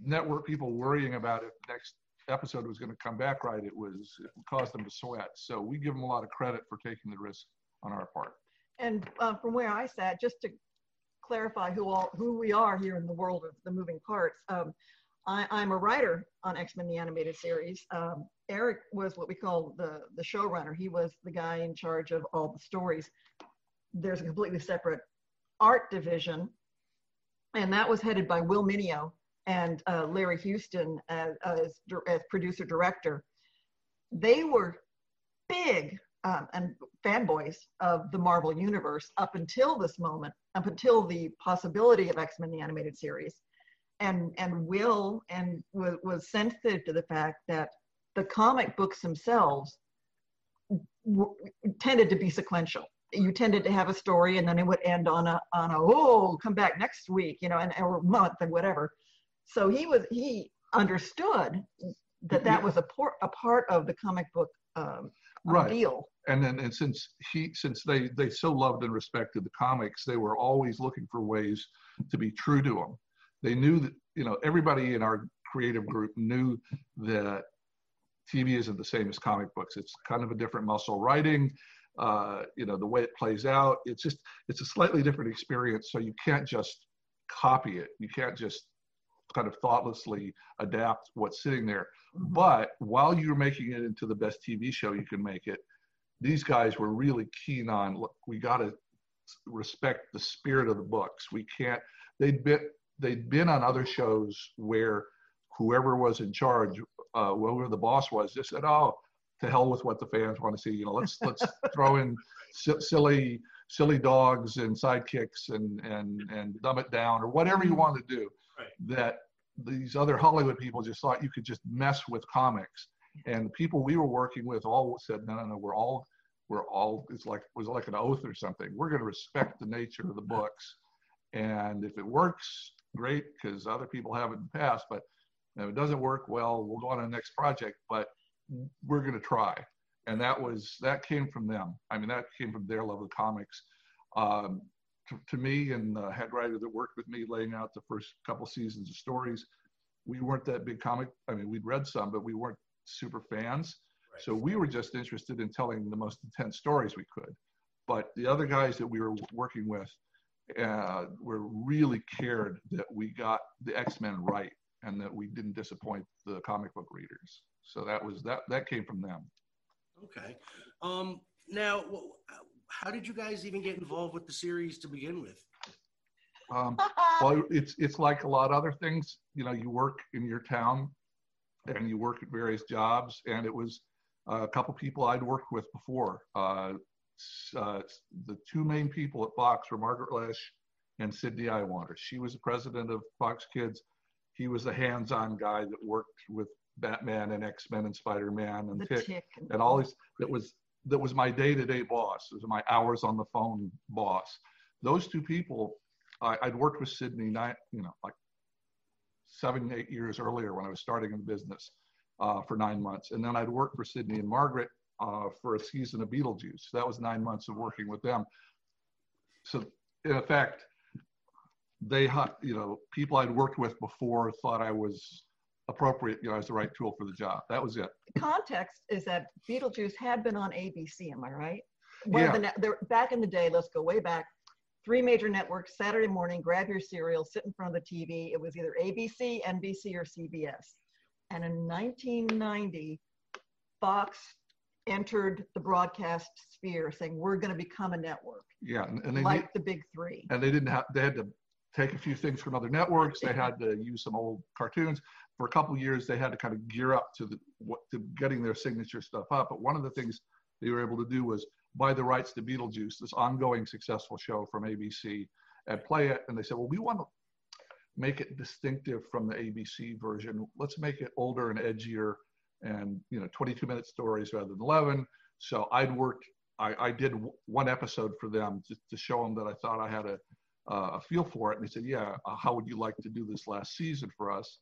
network people worrying about if next episode was going to come back right, it was, it caused them to sweat. So we give them a lot of credit for taking the risk on our part. And uh, from where I sat, just to clarify who all who we are here in the world of the moving parts, um, I, am a writer on X Men the animated series. Um, Eric was what we call the the showrunner. He was the guy in charge of all the stories. There's a completely separate art division, and that was headed by Will Meugniot and uh, Larry Houston as, as, as producer director. They were big um, and fanboys of the Marvel Universe up until this moment, up until the possibility of X-Men the animated series, and and Will and was, was sensitive to the fact that the comic books themselves w- tended to be sequential. You tended to have a story, and then it would end on a on a oh, come back next week, you know, and or month and whatever. So he was he understood that that was a, por- a part of the comic book um, right. deal. And then, and since he, since they, they so loved and respected the comics, they were always looking for ways to be true to them. They knew that, you know, everybody in our creative group knew that TV isn't the same as comic books. It's kind of a different muscle writing. Uh, you know, the way it plays out, it's just, it's a slightly different experience. So you can't just copy it. You can't just kind of thoughtlessly adapt what's sitting there. But while you're making it into the best TV show you can make it, these guys were really keen on look, we got to respect the spirit of the books. We can't. They'd been they'd been on other shows where whoever was in charge, uh, whoever the boss was, just said, "Oh, to hell with what the fans want to see. You know, let's let's throw in s- silly silly dogs and sidekicks and and and dumb it down or whatever you mm-hmm. want to do." Right. That these other Hollywood people just thought you could just mess with comics. And the people we were working with all said, no, no, no, we're all, we're all, it's like, it was like an oath or something. We're going to respect the nature of the books. And if it works, great, because other people have it in the past. But if it doesn't work, well, we'll go on to the next project. But we're going to try. And that was, that came from them. I mean, that came from their love of comics. Um, to, to me and the head writer that worked with me laying out the first couple seasons of stories, we weren't that big comic. I mean, we'd read some, but we weren't super fans. Right. So we were just interested in telling the most intense stories we could. But the other guys that we were working with uh, were really cared that we got the X Men right and that we didn't disappoint the comic book readers. So that was that that came from them. Okay. Um, now, how did you guys even get involved with the series to begin with? Um, well, it's it's like a lot of other things. You know, you work in your town, and you work at various jobs, and it was a couple people I'd worked with before. Uh, uh, the two main people at Fox were Margaret Loesch and Sidney Iwanter. She was the president of Fox Kids. He was the hands-on guy that worked with Batman and X-Men and Spider-Man and Tick, Tick and, and all these. That was that was my day-to-day boss. It was my hours on the phone boss. Those two people, I, would worked with Sidney, nine, you know, like seven, eight years earlier when I was starting in the business uh, for nine months, and then I'd worked for Sidney and Margaret uh, for a season of Beetlejuice. That was nine months of working with them. So in effect, they, you know, people I'd worked with before thought I was appropriate, you know, as the right tool for the job. That was it. The context is that Beetlejuice had been on ABC. Am I right? One yeah. The, back in the day, let's go way back. Three major networks. Saturday morning, grab your cereal, sit in front of the TV. It was either ABC, NBC, or CBS. And in 1990, Fox entered the broadcast sphere, saying we're going to become a network. Yeah, and, and they like the big three. And they didn't have. They had to take a few things from other networks. They had to use some old cartoons. For a couple years, they had to kind of gear up to the what, to getting their signature stuff up. But one of the things they were able to do was buy the rights to Beetlejuice, this ongoing successful show from ABC, and play it. And they said, well, we want to make it distinctive from the ABC version. Let's make it older and edgier and, you know, 22 minute stories rather than 11. So I'd worked, I, I did w- one episode for them just to show them that I thought I had a, uh, a feel for it. And they said, yeah, uh, how would you like to do this last season for us?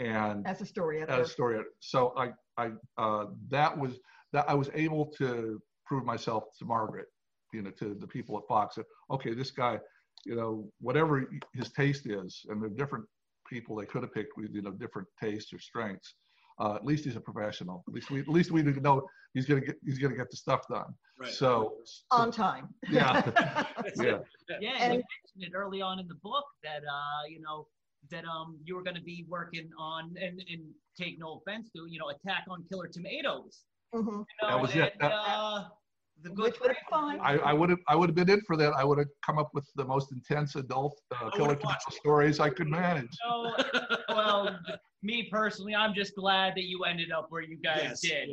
And As a story editor. as a story editor. So I, I, uh, that was that I was able to prove myself to Margaret, you know, to the people at Fox. That, okay, this guy, you know, whatever his taste is, and the different people they could have picked with, you know, different tastes or strengths. Uh, at least he's a professional. At least we, at least we know he's gonna get, he's gonna get the stuff done. Right. So, On time. yeah, yeah. Yeah, And- you mentioned it early on in the book that uh, you know that um you were going to be working on and and take no offense to you know Attack on Killer Tomatoes. Mhm. You know, That was it. That- uh, the good Which would have gracious, fine. I, I would have I would have been in for that. I would have come up with the most intense adult uh, killer tomato stories I could manage. So, well, me personally, I'm just glad that you ended up where you guys Yes, did.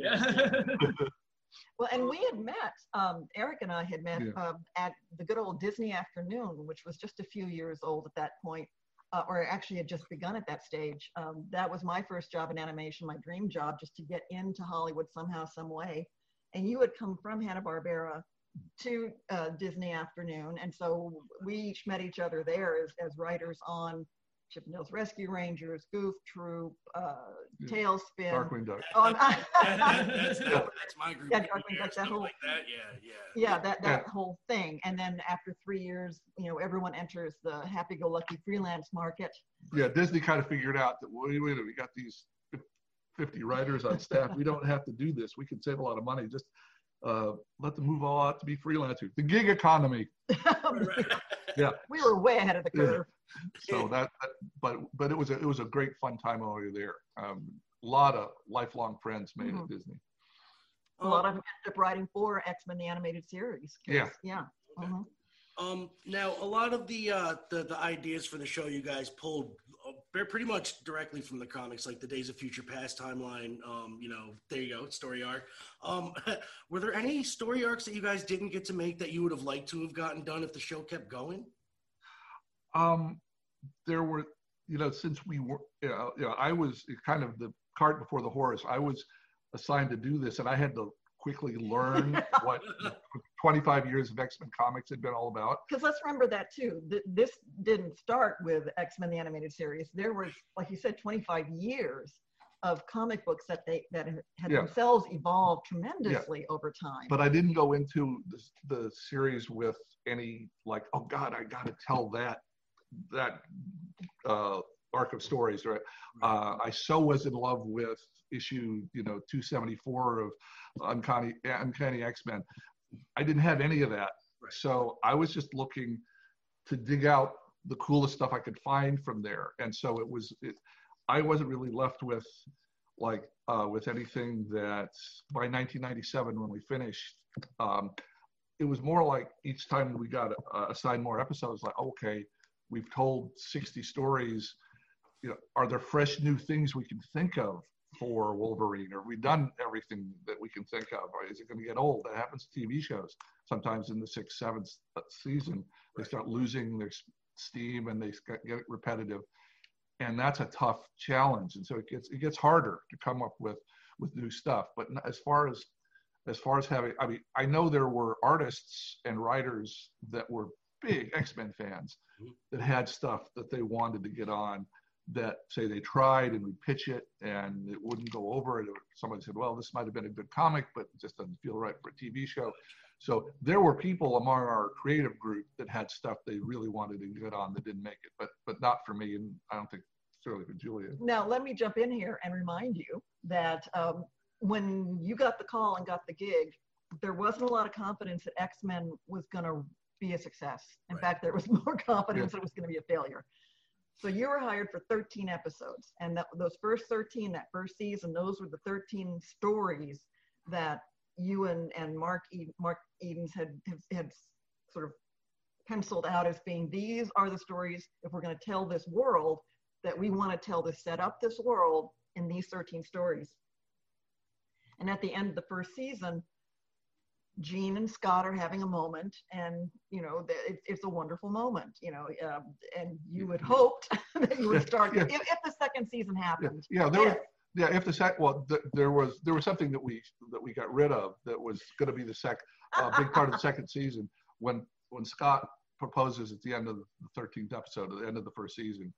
Well, and we had met, um, Eric and I had met Yeah. uh, at the good old Disney Afternoon, which was just a few years old at that point, uh, or actually had just begun at that stage. Um, that was my first job in animation, my dream job, just to get into Hollywood somehow, some way. And you had come from Hanna-Barbera to uh, Disney Afternoon. And so we each met each other there as, as writers on Chip and Rescue Rangers, Goof Troop, uh, Yeah. TaleSpin. Darkwing Duck. Oh, and I- that's, that's my group. Yeah, Darkwing Duck, that whole- like that. Yeah, yeah. yeah that that whole thing and then after three years you know everyone enters the happy-go-lucky freelance market yeah, Disney kind of figured out that wait, wait, we got these 50 writers on staff. We don't have to do this. We can save a lot of money. Just uh, let them move all out to be freelancers. The gig economy. Yeah. we were way ahead of the Yeah. curve So that, that- but but it was a it was a great fun time while we were there. Um, a lot of lifelong friends made Mhm. at Disney. a lot of them ended up writing for x-men the animated Series. Yeah. yeah mhm. Um, now, a lot of the, uh, the the ideas for the show you guys pulled they're pretty much directly from the comics, like the Days of Future Past timeline. Um, you know, there you go, story arc. Um, were there any story arcs that you guys didn't get to make that you would have liked to have gotten done if the show kept going? Um, there were, you know, since we were, you know, you know, I was kind of the cart before the horse. I was assigned to do this, and I had to quickly learn what 25 years of X Men comics had been all about. because let's remember that too Th- this didn't start with x-men the animated series there was like you said 25 years of comic books that they that had Yeah. themselves evolved tremendously over time But I didn't go into the, the series with any like, oh God, I got to tell that that uh, arc of stories, right? Uh, I so was in love with issue, you know, 274 of Uncanny, Uncanny X-Men. I didn't have any of that. So I was just looking to dig out the coolest stuff I could find from there. And so it was, it, I wasn't really left with like, uh, with anything that by 1997, when we finished, um, it was more like each time we got uh, assigned more episodes, like, okay, we've told 60 stories. You know, are there fresh new things we can think of for Wolverine? Or have we done everything that we can think of? Or is it going to get old? That happens to TV shows. Sometimes in the sixth, seventh uh, season, they start losing their steam and they get get repetitive. And that's a tough challenge. And so it gets it gets harder to come up with with new stuff. But as far as as far as having, I mean, I know there were artists and writers that were big X-Men fans that had stuff that they wanted to get on that say they tried and we pitch it and it wouldn't go over it. Somebody said, well, this might have been a good comic, but it just doesn't feel right for a TV show. So there were people among our creative group that had stuff they really wanted to get on that didn't make it, but but not for me, and I don't think certainly for Julia. Now, let me jump in here and remind you that um, when you got the call and got the gig, there wasn't a lot of confidence that X Men was going to be a success. In fact, there was more confidence that it was going to be a failure. So you were hired for 13 episodes, and that those first 13, that first season, those were the 13 stories that you and, and Mark Ed, Mark Edens had, had had sort of penciled out as being these are the stories if we're going to tell this world that we want to tell to set up this world in these 13 stories. And at the end of the first season, Jean and Scott are having a moment, and you know th- it's, it's a wonderful moment. You know, um, and you had hoped that you would start Yeah. if, if the second season happened. Yeah, there was. Yeah, if the sec, well, th- there was there was something that we that we got rid of that was going to be the sec, uh, big part of the second season when when Scott proposes at the end of the 13th episode, at the end of the first season.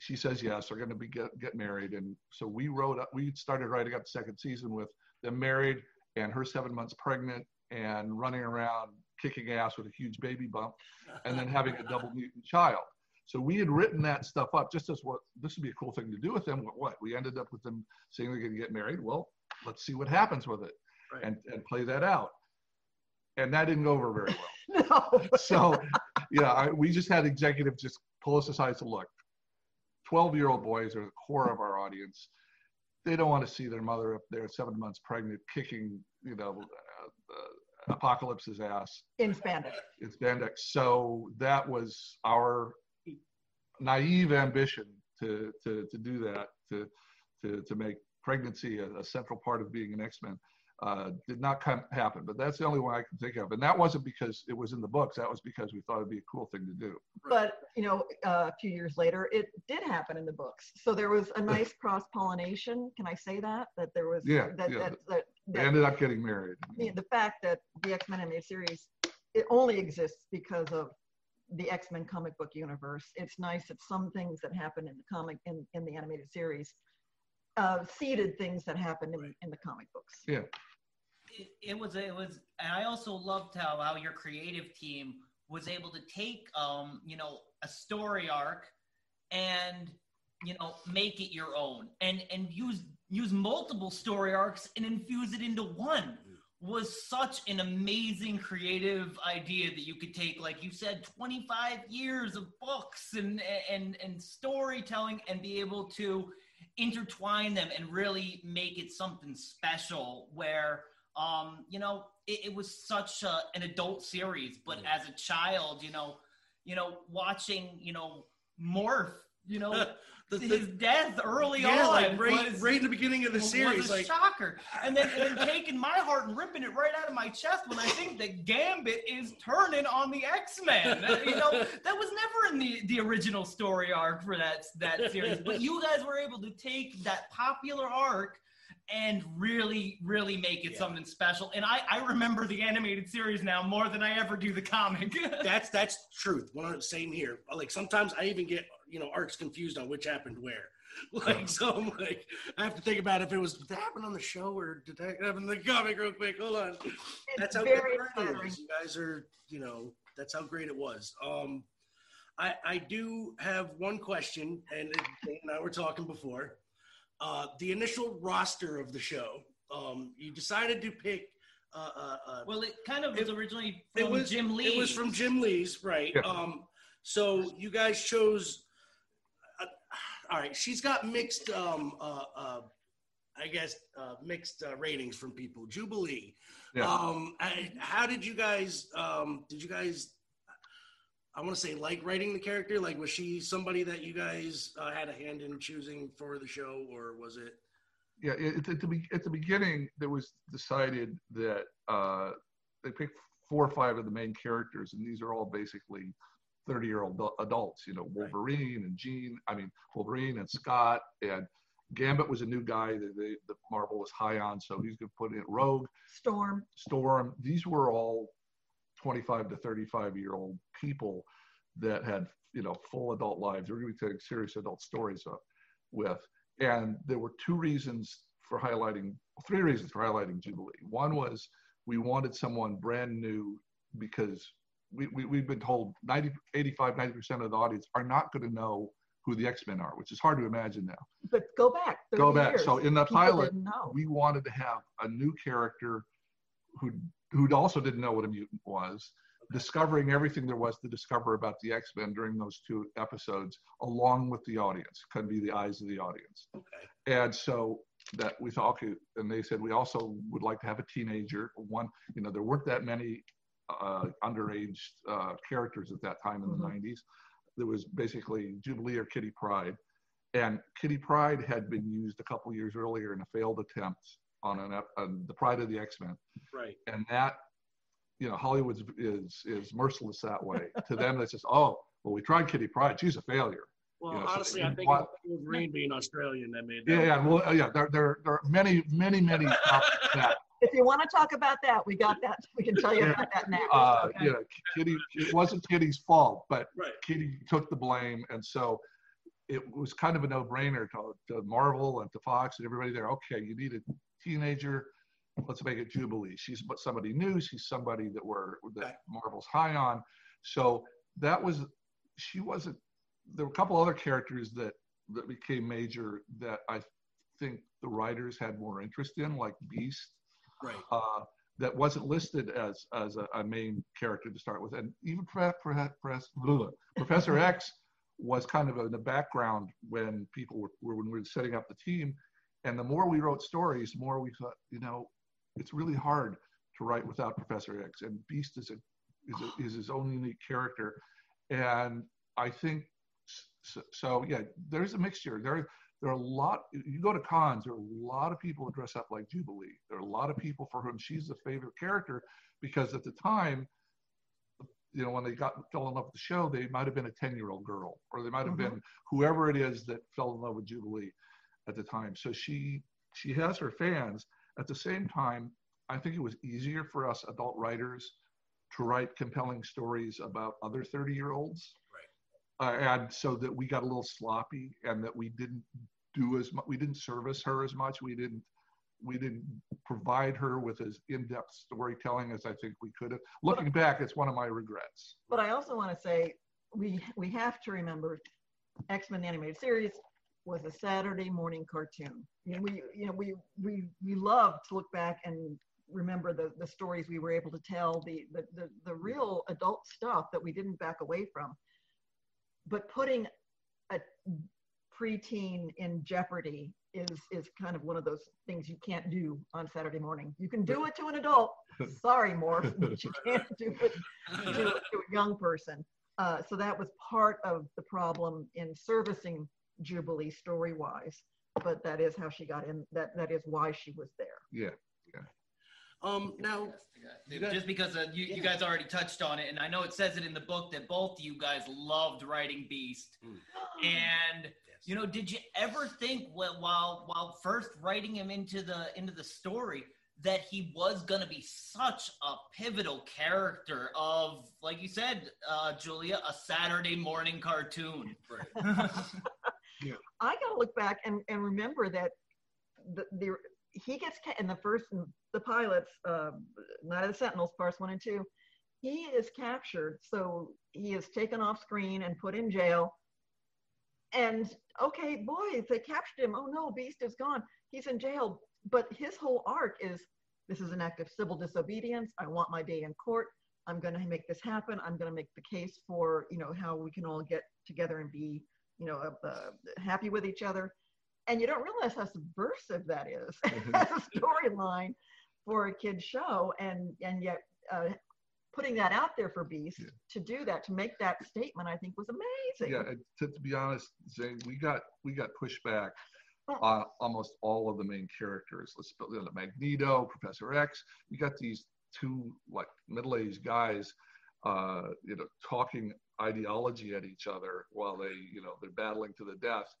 She says yes, they're going to be get, get married, and so we wrote up. We started writing up the second season with them married and her seven months pregnant and running around kicking ass with a huge baby bump, and then having a double mutant child. So we had written that stuff up just as what this would be a cool thing to do with them. What, what? we ended up with them saying they're going to get married. Well, let's see what happens with it and, and play that out. And that didn't go over very well. no. So, yeah, I, we just had executives just pull us aside to look. 12 year old boys are the core of our audience. They don't want to see their mother up there, seven months pregnant, kicking, you know, uh, uh, Apocalypse's ass in spandex. in spandex. So that was our naive ambition to to to do that to to to make pregnancy a, a central part of being an X-Men. Uh, did not come happen, but that's the only one I can think of, and that wasn't because it was in the books. That was because we thought it'd be a cool thing to do. But you know, uh, a few years later, it did happen in the books. So there was a nice cross pollination. Can I say that? That there was Yeah, that, yeah. that, that, They ended up getting married. the, the fact that the X-Men animated series it only exists because of the X-Men comic book universe. It's nice that some things that happen in the comic in, in the animated series uh, seeded things that happened in, in the comic books. Yeah. it, it was it was and i also loved how how your creative team was able to take um you know a story arc and you know make it your own and and use use multiple story arcs and infuse it into one was such an amazing creative idea that you could take like you said 25 years of books and and and storytelling and be able to intertwine them and really make it something special where um you know it, it was such a, an adult series but as a child you know you know watching you know morph you know The- his death early Yeah, on like right- was- right in the beginning of the was series, a like- shocker. And then and then taking my heart and ripping it right out of my chest when i think that gambit is turning on the x-men. Uh, you know that was never in the the original story arc for that that series but you guys were able to take that popular arc and really, really make it something special. And I, I remember the animated series now more than I ever do the comic. that's that's truth. One hundred- same here. Like sometimes I even get you know arcs confused on which happened where. Like so, I'm like I have to think about if it was did that happen on the show or did that happen in the comic real quick. Hold on. that's how very good it flattering. You guys are you know that's how great it was. Um, I I do have one question, and Dan and I were talking before. Uh, the initial roster of the show. Um, you decided to pick. Uh, uh, uh, well, it kind of was originally it from was Jim It was from Jim Lee's, right? Yeah. Um, so you guys chose. Uh, all right, she's got mixed, um, uh, uh, I guess, uh, mixed uh, ratings from people. Jubilee. Yeah. Um, I, how did you guys? Um, did you guys? I want to say like writing the character. Like, was she somebody that you guys uh, had a hand in choosing for the show, or was it? yeah, it, at, the, be- at the beginning, there was decided that uh, they picked four or five of the main characters, and these are all basically 30 year old adults, you know, Wolverine and Jean, I mean, Wolverine and Scott, and Gambit was a new guy that they, the Marvel was high on, so he's going to put in Rogue, Storm. Storm. These were all 25 to 35 year old people that had, you know, full adult lives. They were going to be telling serious adult stories up with. And there were two reasons for highlighting, three reasons for highlighting Jubilee. One was we wanted someone brand new because we, we, we've been told 90, 85, 90% of the audience are not going to know who the X-Men are, which is hard to imagine now. But go back. Go back. years. So in the pilot, we wanted to have a new character who who also didn't know what a mutant was, discovering everything there was to discover about the X-Men during those two episodes, along with the audience, could be the eyes of the audience. Okay. And so that we thought, okay, and they said we also would like to have a teenager. One, you know, there weren't that many uh, underage uh, characters at that time in the Mhm. 90s. There was basically Jubilee or Kitty Pryde. And Kitty Pryde had been used a couple years earlier in a failed attempt on, an, on the Pryde of the X Men Right. and that you know, Hollywood is is merciless that way. to them, it's just, oh, well, we tried Kitty Pryde. She's a failure. Well, You know, so honestly, they I think want- it was Wolverine being Australian that made that. Yeah, yeah, well, uh, yeah. There, there, there are many, many, many. that If you want to talk about that, we got that. We can tell you Yeah. about that next. uh, okay? you know, Kitty, it wasn't Kitty's fault, but Right. Kitty took the blame. And so it was kind of a no brainer to, to Marvel and to Fox and everybody there. Okay, you need a teenager. Let's make it Jubilee. She's but somebody new. She's somebody that we're, that Marvel's high on. So that was, she wasn't, there were a couple other characters that, that became major that I think the writers had more interest in, like Beast Right. uh, that wasn't listed as as a, a main character to start with, and even Pre- Pre- Pre- Professor X was kind of in the background when people were when we were setting up the team, and the more we wrote stories, the more we thought, you know, it's really hard to write without Professor X, and Beast is a is, a, is his own unique character, and I think so, so yeah, there's a mixture. There there are a lot you go to cons there are a lot of people who dress up like jubilee. There are a lot of people for whom she's the favorite character because at the time you know when they got fell in love with the show they might have been a 10 year old girl or they might have mm-hmm. been whoever it is that fell in love with jubilee at the time. So she she has her fans. At the same time i think it was easier for us adult writers to write compelling stories about other 30 year olds uh, and so that we got a little sloppy and that we didn't do as much we didn't service her as much. We didn't we didn't provide her with as in-depth storytelling as i think we could have. Looking back it's one of my regrets. But I also want to say we we have to remember X-Men the animated series was a Saturday morning cartoon. We you know we we we love to look back and remember the the stories we were able to tell, the the the, the real adult stuff that we didn't back away from. But putting a preteen in jeopardy is is kind of one of those things you can't do on Saturday morning. You can do it to an adult. Sorry, Morph, but you can't do it to, to a young person. Uh, so that was part of the problem in servicing Jubilee story wise. But that is how she got in. That that is why she was there. yeah Um, now, just because uh, you, you guys already touched on it, and I know it says it in the book that both of you guys loved writing Beast. And you know, did you ever think wh- while while first writing him into the into the story that he was going to be such a pivotal character of, like you said, uh, Julia, a Saturday morning cartoon? I got to look back and, and remember that the, the he gets ca- in the first the pilots, uh, Night of the Sentinels, parts one and two. He is captured, so he is taken off screen and put in jail. And okay, boys, they captured him. Oh no, Beast is gone. He's in jail. But his whole arc is this is an act of civil disobedience. I want my day in court. I'm going to make this happen. I'm going to make the case for you know how we can all get together and be you know uh, uh, happy with each other. And you don't realize how subversive that is as a storyline for a kid's show. And and yet uh, putting that out there for Beast to do that to make that statement, I think was amazing. yeah to, to be honest Zane, we got we got pushback on almost all of the main characters let's put you know, magneto professor x you got these two like middle-aged guys uh you know talking ideology at each other while they you know they're battling to the death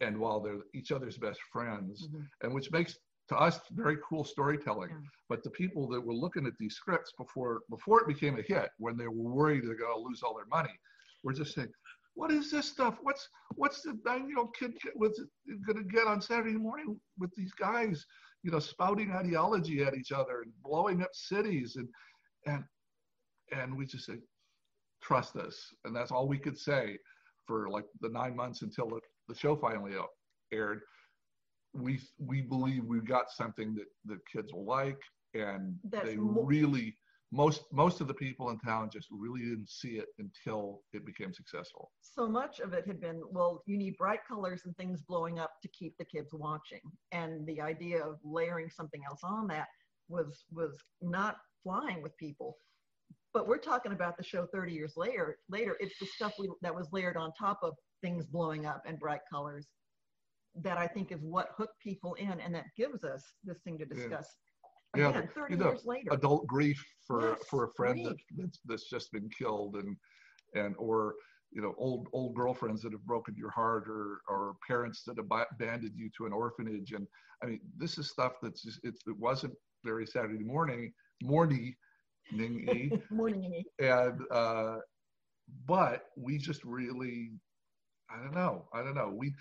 and while they're each other's best friends mm-hmm. and which makes to us very cool storytelling. But the people that were looking at these scripts before before it became a hit when they were worried they're going to lose all their money were just saying what is this stuff? What's what's the nine year old kid was going to get on saturday morning with these guys you know spouting ideology at each other and blowing up cities and and and we just said trust us. And that's all we could say for like the nine months until the, the show finally aired. We we believe we've got something that the kids will like. And That's they really most most of the people in town just really didn't see it until it became successful. So much of it had been well you need bright colors and things blowing up to keep the kids watching. And the idea of layering something else on that was was not flying with people but we're talking about the show 30 years later later. It's the stuff we, that was layered on top of things blowing up and bright colors that i think is what hooked people in and that gives us this thing to discuss. Yeah, Again, the- 30 you know, years later. adult grief for Yes, for a friend that, that's, that's just been killed and and or you know old old girlfriends that have broken your heart or or parents that abandoned you to an orphanage. And i mean this is stuff that's just, it, it wasn't very saturday morning morning Morning. and uh but we just really i don't know i don't know. We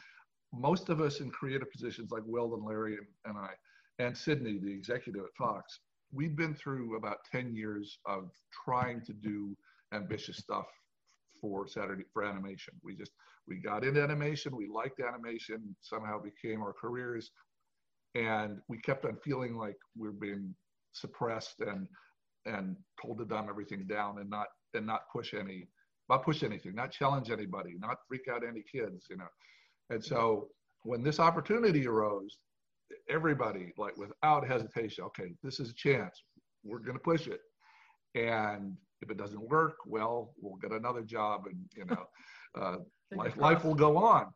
most of us in creative positions like will and larry and, and i and sidney the executive at fox we've been through about 10 years of trying to do ambitious stuff for saturday for animation. We just we got into animation we liked animation somehow became our careers and we kept on feeling like we're being suppressed and and told to dumb everything down and not and not push any not push anything not challenge anybody not freak out any kids you know. And so when this opportunity arose everybody like without hesitation okay this is a chance we're going to push it. And if it doesn't work well we'll get another job and you know uh, life life will go on.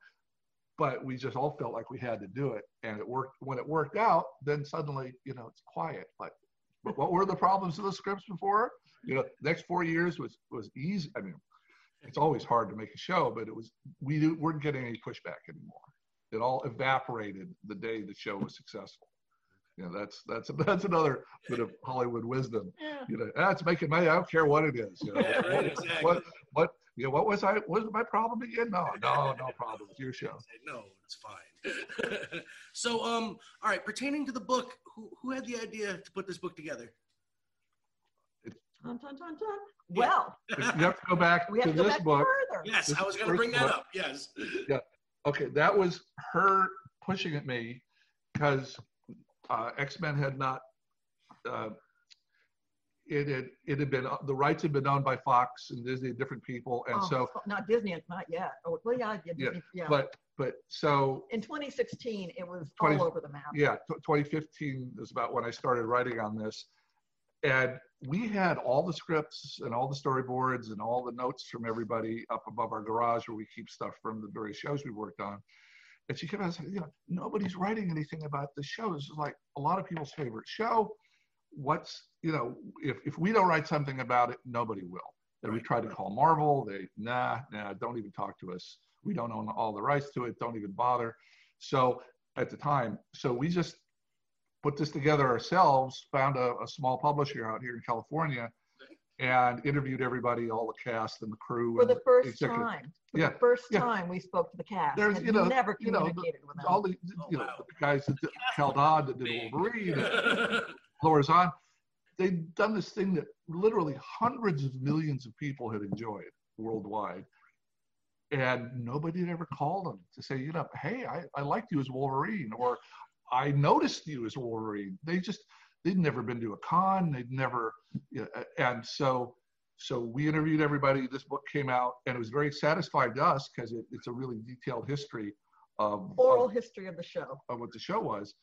But we just all felt like we had to do it. And it worked when it worked out then suddenly you know it's quiet like what were the problems of the scripts before? You know next four years was was easy. I mean it's always hard to make a show but it was we weren't getting any pushback anymore. It all evaporated the day the show was successful. You know that's that's that's another bit of hollywood wisdom. You know that's making money. I don't care what it is. You know Yeah, right, what, exactly. what what you know what was i what was my problem again? No no no problem it's your show. No, it's fine. so, um, all right. Pertaining to the book, who, who had the idea to put this book together? Dun, dun, dun, dun. Well, you have to go back we have to to go this back book further. Yes, This I was going to bring that book. up. Yes. yeah okay that was her pushing at me because uh, x-men had not uh, it had it had been the rights had been owned by fox and disney and different people and Oh, so not Disney, not yet. Oh, well, yeah, yeah, yeah Disney, yeah. but but so in 2016, it was 20 all over the map. yeah tw 2015 is about when i started writing on this. And we had all the scripts and all the storyboards and all the notes from everybody up above our garage where we keep stuff from the various shows we worked on. And she kept on saying you know nobody's writing anything about the show. This is like a lot of people's favorite show. What's you know if, if we don't write something about it nobody will. And we tried to call marvel. They nah nah don't even talk to us we don't own all the rights to it don't even bother so at the time so we just put this together ourselves found a, a small publisher out here in california and interviewed everybody all the cast and the crew For and the first executive- time. For yeah the first yeah. time we spoke to the cast. There's, Had you know, never you know, the- with them. all the you know the guys that did Cal Dodd that did Wolverine, and Lenore Zann, they'd done this thing that literally hundreds of millions of people had enjoyed worldwide, and nobody had ever called them to say, you know, hey, I, I liked you as Wolverine, or I noticed you as Wolverine. They just they'd never been to a con, they'd never, you know, and so so we interviewed everybody. This book came out, and it was very satisfying to us because it, it's a really detailed history of, Oral of, history of the show. of what the show was.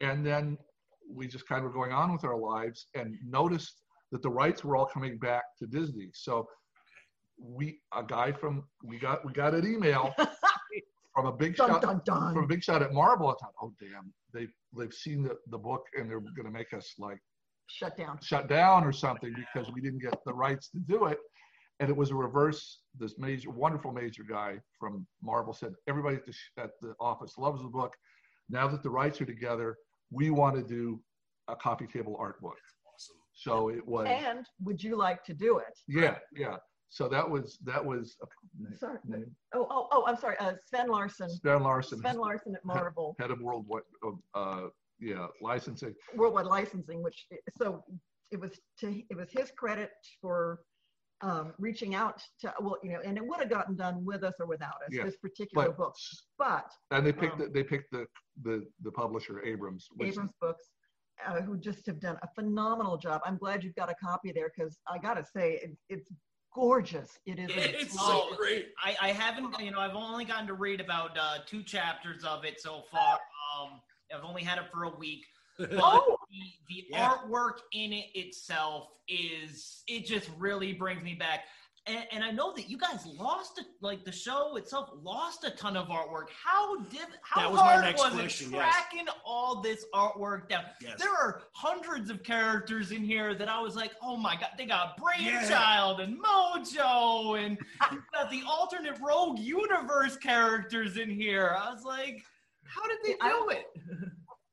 And then we just kind of were going on with our lives and noticed that the rights were all coming back to Disney. So we, a guy from, we got, we got an email from a big Dun, shot, dun, dun. from a big shot at Marvel. I thought, oh damn, they they've seen the, the book and they're going to make us like Shut down. shut down or something because we didn't get the rights to do it. And it was a reverse. This major, wonderful major guy from Marvel said, everybody at the, sh- at the office loves the book. Now that the rights are together, we want to do a coffee table art book. Awesome. So it was, And would you like to do it? yeah, yeah. So that was, that was, Sorry. Oh, oh, oh, I'm sorry. Uh, Sven Larsen. Sven Larsen. Sven Larsen at Marvel. head of worldwide, of, uh, yeah, licensing. Worldwide Licensing, which so it was to it was his credit for um, reaching out to well, you know, and it would have gotten done with us or without us. Yeah, This particular but- book, but And they picked, um, the, they picked the, the, the publisher Abrams. which- Abrams Books, uh, who just have done a phenomenal job. I'm glad you've got a copy there because I got to say it, it's gorgeous. It is. a It's glorious- so great. I, I haven't, you know, I've only gotten to read about uh, two chapters of it so far. Um, I've only had it for a week. Oh! the, the Yeah. artwork in it itself is, it just really brings me back. And, and I know that you guys lost it, like the show itself lost a ton of artwork. How did how That was my hard next was question, it yes. tracking all this artwork down? Yes. There are hundreds of characters in here that I was like, oh my god, they got Yeah. Brainchild and Mojo, and got the alternate Rogue Universe characters in here. I was like, how did they I- do it?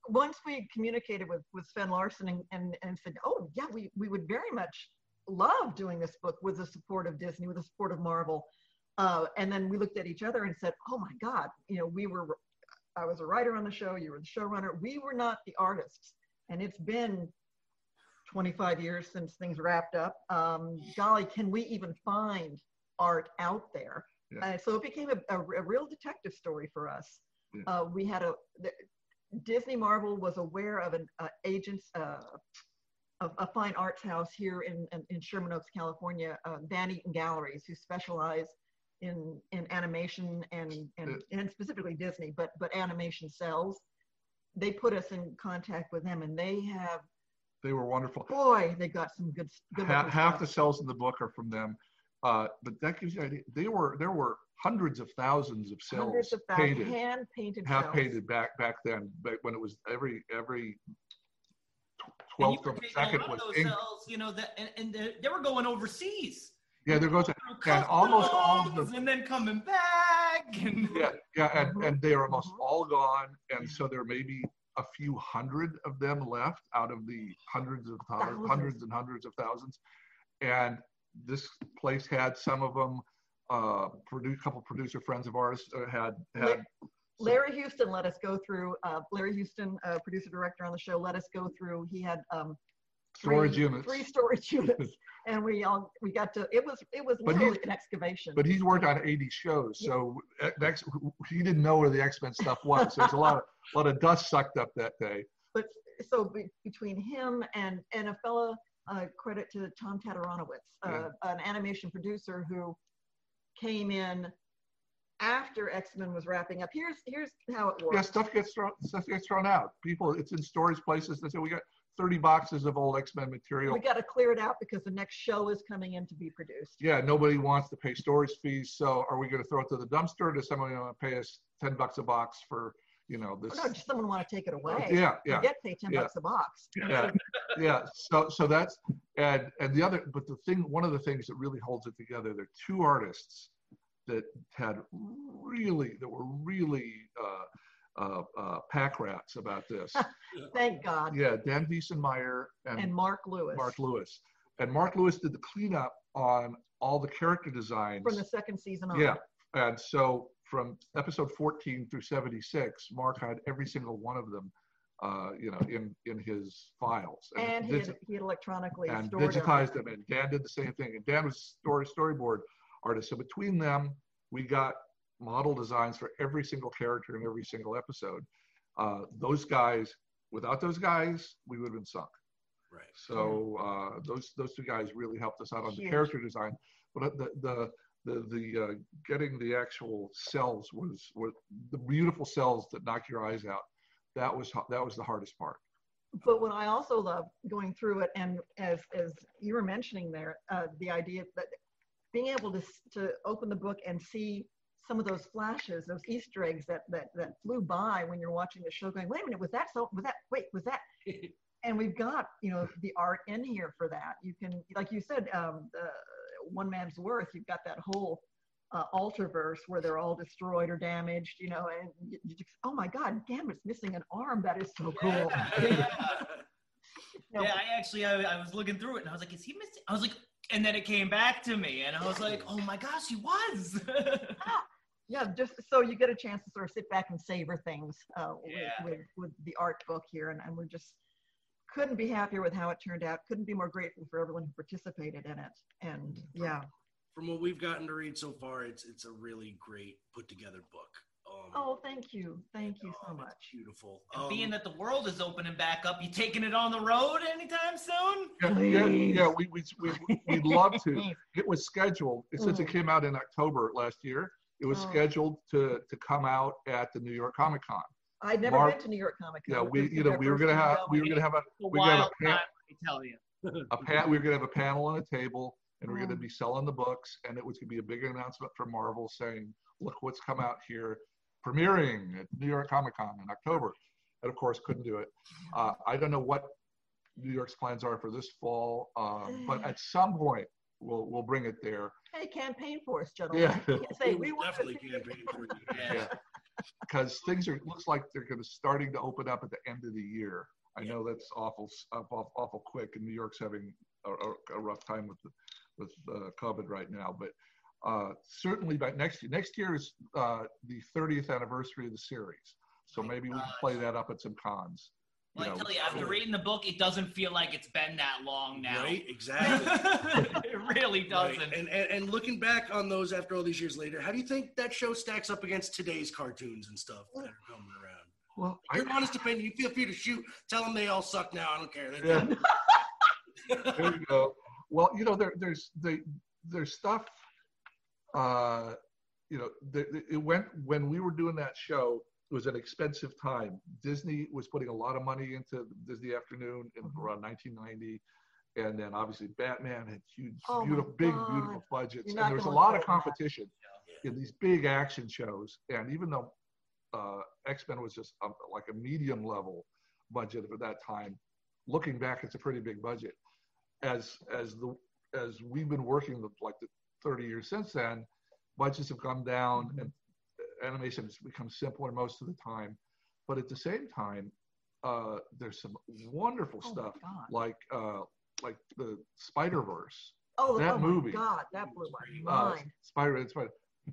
once we communicated with, with Sven Larsen and, and, and said, oh, yeah, we, we would very much love doing this book with the support of Disney, with the support of Marvel. Uh, and then we looked at each other and said, oh my God, you know, we were, I was a writer on the show, you were the showrunner. We were not the artists. And it's been 25 years since things wrapped up. Um, golly, can we even find art out there? Yeah. Uh, so it became a, a, a real detective story for us. Yeah. Uh, we had a, the, Disney Marvel was aware of an uh, agent's, uh, of a fine arts house here in, in, Sherman Oaks, California, uh, Van Eaton Galleries, who specialize in, in animation and, and, and specifically Disney, but, but animation cells. They put us in contact with them and they have, They were wonderful. boy, they got some good, good Ha- looking half the cells in the book are from them. Uh, but that gives you an idea. They were there were hundreds of thousands of cells Hundreds of thousands, painted, hand painted half cells. painted back back then, back when it was every every And you twelfth were of a second was ink. cells, you know, that, and, and they- were going overseas. Yeah, there goes Through and almost all of them. and then coming back. And Yeah, yeah, and, Mm-hmm. and they are almost all gone, and so there may be a few hundred of them left out of the hundreds of Thousands. hundreds and hundreds of thousands. And this place had some of them. Uh, produ- couple producer friends of ours uh, had had. Larry Houston let us go through. Uh, Larry Houston, uh, producer director on the show, let us go through. He had um, Storage three, units. three storage units, and we all we got to. It was it was literally an excavation. But he's worked on 80 shows, so uh, X, he didn't know where the X Men stuff was. So there's a lot of a lot of dust sucked up that day. but so be, between him and and a fellow uh, credit to Tom Tataranowicz, uh, Yeah. an animation producer who came in after X Men was wrapping up. Here's here's how it works. Yeah, stuff gets thrown stuff gets thrown out. People, it's in storage places. They say we got 30 boxes of old X Men material. We got to clear it out because the next show is coming in to be produced. yeah, nobody wants to pay storage fees. So are we going to throw it to the dumpster? Does somebody want to pay us 10 bucks a box for, you know, this? Oh, no, just someone want to take it away. Yeah, yeah, Forget pay ten yeah. bucks a box. yeah, yeah. So, so that's and and the other, but the thing, one of the things that really holds it together, there are two artists that had really, that were really uh, uh, uh, pack rats about this. Thank God. yeah, Dan Veesenmeyer and, And Mark Lewis Mark Lewis, and Mark Lewis did the cleanup on all the character designs. from the second season on. Yeah, and so from episode 14 through 76, Mark had every single one of them, uh, you know, in in his files. And he digi- had, he had electronically and stored digitized them. And Dan did the same thing. And Dan was story storyboard artist. So between them, we got model designs for every single character in every single episode. Uh, those guys, without those guys, we would have been sunk. Right. So uh, those those two guys really helped us out on the Huge. character design. But the the the, the uh, getting the actual cells was, was the beautiful cells that knock your eyes out. That was that was the hardest part. But what I also love going through it, and as as you were mentioning there, uh, the idea that being able to to open the book and see some of those flashes, those Easter eggs that that that flew by when you're watching the show, going, wait a minute, was that so? Was that wait, was that? and we've got you know the art in here for that. You can, like you said, um, the one man's worth. You've got that whole uh, Ultraverse where they're all destroyed or damaged, you know, and you, you just, oh my God, Gambit's missing an arm. That is so cool. Yeah, I actually I, I was looking through it and I was like, is he missing? I was like, and then it came back to me and I was like, oh my gosh, he was. yeah, just so you get a chance to sort of sit back and savor things uh, Yeah. with, with, with the art book here. And, and we're just couldn't be happier with how it turned out. Couldn't be more grateful for everyone who participated in it. And yeah. From what we've gotten to read so far, it's it's a really great put together book. Um, Oh, thank you. Thank you so much. beautiful. And Um, being that the world is opening back up, you taking it on the road anytime soon? Yeah, yeah, yeah, we, we, we, we'd love to. It was scheduled, since it Mm. came out in October last year, it was Oh. scheduled to, to come out at the New York Comic Con. I'd never Mark- been to New York Comic Con. Yeah, we, you know, we were gonna have, we were going. gonna have a, A we were gonna have a, pan, time, let tell you. a pan, we were gonna have a panel on a table. and we're going to Mm. be selling the books, and it was going to be a big announcement from Marvel saying, "Look what's come out here, premiering at New York Comic Con in October," and of course couldn't do it. Uh, I don't know what New York's plans are for this fall, um, but at some point we'll we'll bring it there. Hey, campaign for us, gentlemen. Yeah. Say, we will want to definitely campaign for you. Yeah. Because things are looks like they're going to starting to open up at the end of the year. I know that's awful awful, awful quick, and New York's having a, a, a rough time with the, with uh, COVID right now. But uh, certainly by next year, next year is uh, the 30th anniversary of the series, so maybe we can play that up at some cons. you Well, I know. tell you, after reading the book, it doesn't feel like it's been that long now. Right, exactly. it really doesn't. Right. And, and and looking back on those after all these years later, how do you think that show stacks up against today's cartoons and stuff that are coming around? Well, Your honest opinion. You feel free to shoot. Tell them they all suck now. I don't care. Yeah. there you go. Well, you know, there, there's they, there's stuff. Uh, you know, the, it went when we were doing that show. It was an expensive time. Disney was putting a lot of money into Disney Afternoon in Mm-hmm. around 1990, and then obviously Batman had huge, Oh beautiful, big, beautiful budgets, and there was a lot of that. competition in these big action shows. And even though uh, X Men was just um, like a medium level budget at that time, looking back, it's a pretty big budget. As as the as we've been working the, like the 30 years since then, budgets have come down Mm-hmm. and animation has become simpler most of the time. But at the same time, uh, there's some wonderful Oh stuff like uh, like the Spider Verse. Oh, that oh movie. God, that blew my Uh, mind. Spider Spider.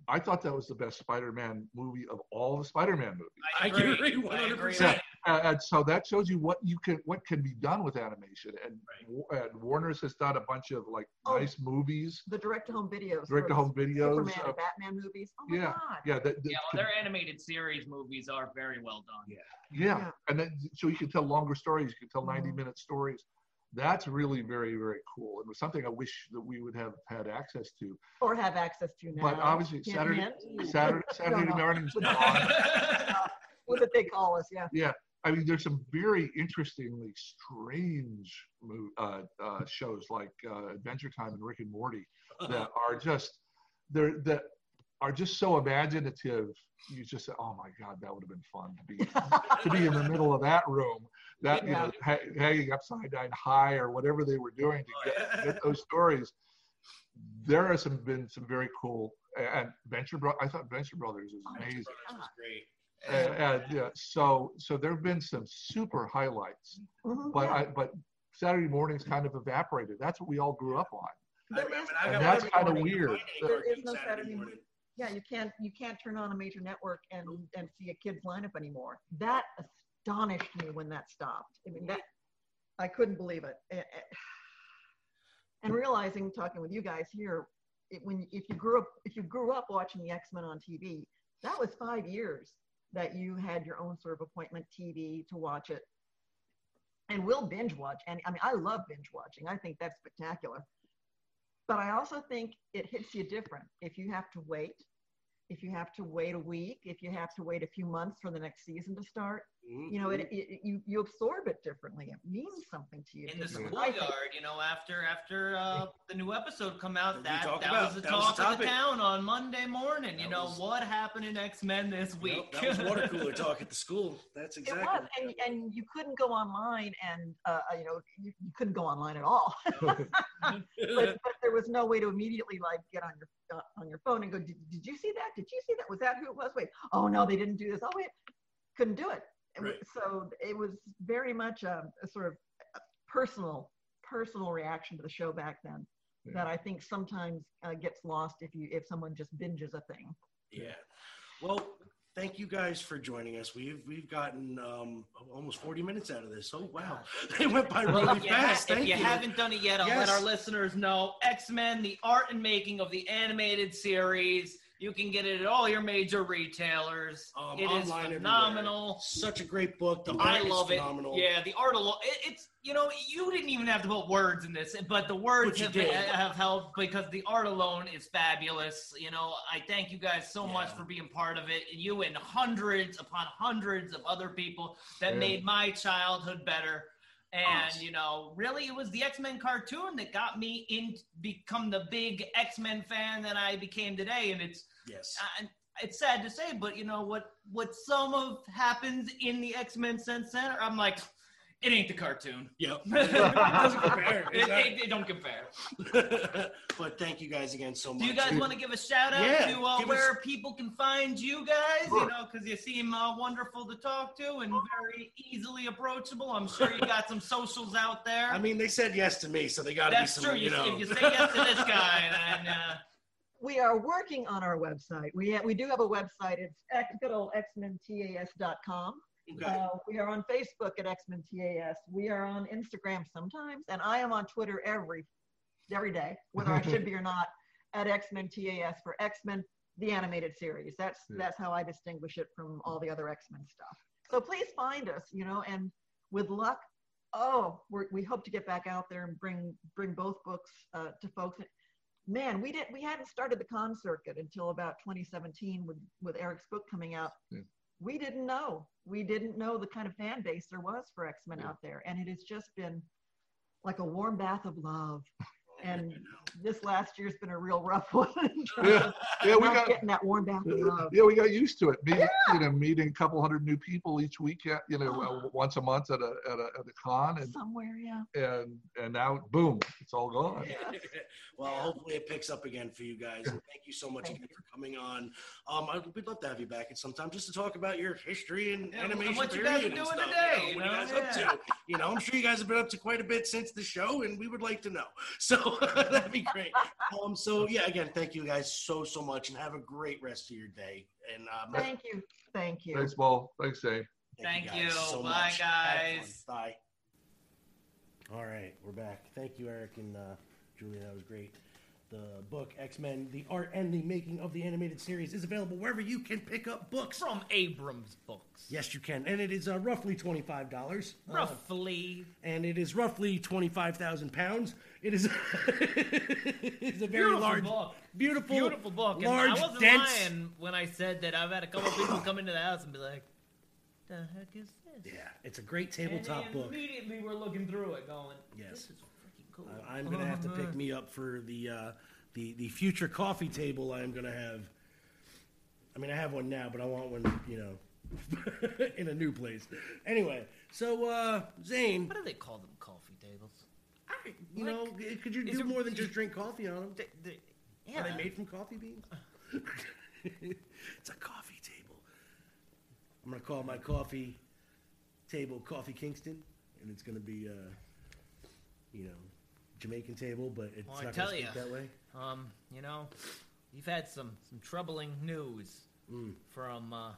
I thought that was the best Spider-Man movie of all the Spider-Man movies. I agree. One hundred Yeah, percent. uh, and so that shows you what you can what can be done with animation and, Wa- and warner's has done a bunch of like Oh. nice movies The direct-to-home videos. direct-to-home for the videos Superman of- and Batman movies. Oh my yeah God. yeah that, that Yeah, can- well, their animated series movies are very well done. Yeah. yeah. Yeah. and then so you can tell longer stories you can tell 90 Mhm. minute stories that's really very very cool it was something i wish that we would have had access to Or have access to now. but obviously Hint, saturday saturday saturday mornings What did they call us? Yeah. yeah i mean there's some very interestingly strange uh, uh, shows like uh, adventure time and rick and morty that are just they're that are just so imaginative you just say oh my god that would have been fun to be to be in the middle of that room that you know ha- hanging upside down high or whatever they were doing to get, get those stories there has some been some very cool and venture bro i thought venture brothers is amazing was great. and, and yeah, so so there have been some super highlights, Mhm, but yeah. I but Saturday mornings kind of evaporated. That's what we all grew up on. I There remember. is- And got that's kinda weird. find any There cartoon is no Saturday Saturday morning. Yeah, you can't you can't turn on a major network and and see a kids lineup anymore. That astonished me when that stopped. I mean that I couldn't believe it. Eh, eh. And realizing talking with you guys here, it, when if you grew up if you grew up watching the X Men on TV, that was five years that you had your own sort of appointment TV to watch it. And we'll binge watch. And I mean, I love binge watching. I think that's spectacular. But I also think it hits you different if you have to wait, if you have to wait a week, if you have to wait a few months for the next season to start. You know, it, Mm-hmm. it, you you absorb it differently. It means something to you. in the differently. I think. schoolyard, you know, after after uh, the new episode come out, We that that was the that was talk the of the town on Monday morning. You know was- what happened in X Men this week? Nope, that was water cooler talk at the school. That's It exactly. was, and, and you couldn't go online, and uh, you know you, you couldn't go online at all. but, but there was no way to immediately like get on your uh, on your phone and go, did, did you see that? Did you see that? Was that who it was? Wait, oh no, they didn't do this. Oh wait, couldn't do it. It was- Right. So it was very much a, a sort of personal personal reaction to the show back then that I think sometimes uh, gets lost if you if someone just binges a thing. Yeah. Well, thank you guys for joining us. We've we've gotten um, almost 40 minutes out of this. Oh wow, they went by really if you, fast. ha- if Thank you you. haven't done it yet, I'll Yes. let our listeners know X Men: The Art and Making of the Animated Series. You can get it at all your major retailers. Um, it is online everywhere. phenomenal. Such a great book. The I art is love it. phenomenal. Yeah, the art alone. It, it's you know you didn't even have to put words in this, but the words But have, have helped because the art alone is fabulous. You know, I thank you guys so much for being part of it. You and hundreds upon hundreds of other people that Yeah. made my childhood better. And you know, really, it was the X Men cartoon that got me in become the big X Men fan that I became today. And it's yes, uh, it's sad to say, but you know what? What some of happens in the X Men Sense Center, I'm like, it ain't the cartoon. Yep, it doesn't compare. It, it, it don't compare. but thank you guys again so much. Do you guys want to give a shout out Yeah, to uh, give where us- people can find you guys? Sure. You know, because you seem uh, wonderful to talk to and very easily approachable. I'm sure you got some socials out there. I mean, they said yes to me, so they got to be That's some. true. You You, know, if you say yes to this guy, then uh, We are working on our website. We ha- we do have a website. It's X, good old xmentas.com. Okay. Uh, we are on Facebook at Xmen TAS. We are on Instagram sometimes, and I am on Twitter every every day, whether I should be or not, at Xmen TAS for X Men the animated series. That's Yeah. that's how I distinguish it from all the other X Men stuff. So please find us, you know, and with luck, oh, we're, we hope to get back out there and bring bring both books uh, to folks. Man, we didn't we hadn't started the con circuit until about 2017 with with Eric's book coming out. Yeah. We didn't know. We didn't know the kind of fan base there was for X Men out there, and it has just been like a warm bath of love. And this last year's been a real rough one. Yeah, yeah, we got- getting that warm bath of. Yeah, we got used to it. Meeting, you know, meeting a couple hundred new people each week. yeah, You know, uh, once a month at a at a, at a con, and Somewhere, yeah. and and now, boom, it's all gone. well, hopefully it picks up again for you guys. And thank you so much Thank again for coming on. Um, I, we'd love to have you back at some time just to talk about your history and Yeah, and animation. what you guys are doing stuff, today, You know, you what know? you guys up to? You know, I'm sure you guys have been up to quite a bit since the show, and we would like to know. So that'd be great. Um, so yeah, again, thank you guys so so much, and have a great rest of your day. And um, Thank you. Thank you. Thanks, Paul. Thanks, Dave. Thank guys you. so Bye, much. Guys. Bye. All right, we're back. Thank you, Eric and uh, Julia. That was great. The book X Men: The Art and the Making of the Animated Series is available wherever you can pick up books. From Abrams Books. Yes, you can, and it is uh, roughly twenty-five dollars. Roughly. and it is roughly twenty-five thousand pounds. It is. it's a very Beautiful large, book. beautiful, Beautiful book. And large, I wasn't dense. lying when I said that I've had a couple people come into the house and be like, the heck is this? Yeah, it's a great And tabletop they book. immediately we're looking through it going, Yes. This is freaking cool. I- I'm gonna have to pick me up for the uh, the the future coffee table. I'm gonna have. I mean, I have one now, but I want one, you know, in a new place. Anyway, so uh, Zane, What do they call them coffee tables? you know, could you is do it- more than just drink coffee on them? They, they, Are they made from coffee beans? it's a coffee table. I'm gonna call my coffee table Coffee Kingston, and it's gonna be, uh, you know, Jamaican table, but it's Well, I not tell gonna you, speak that way. um, you know, you've had some some troubling news Mm. from uh,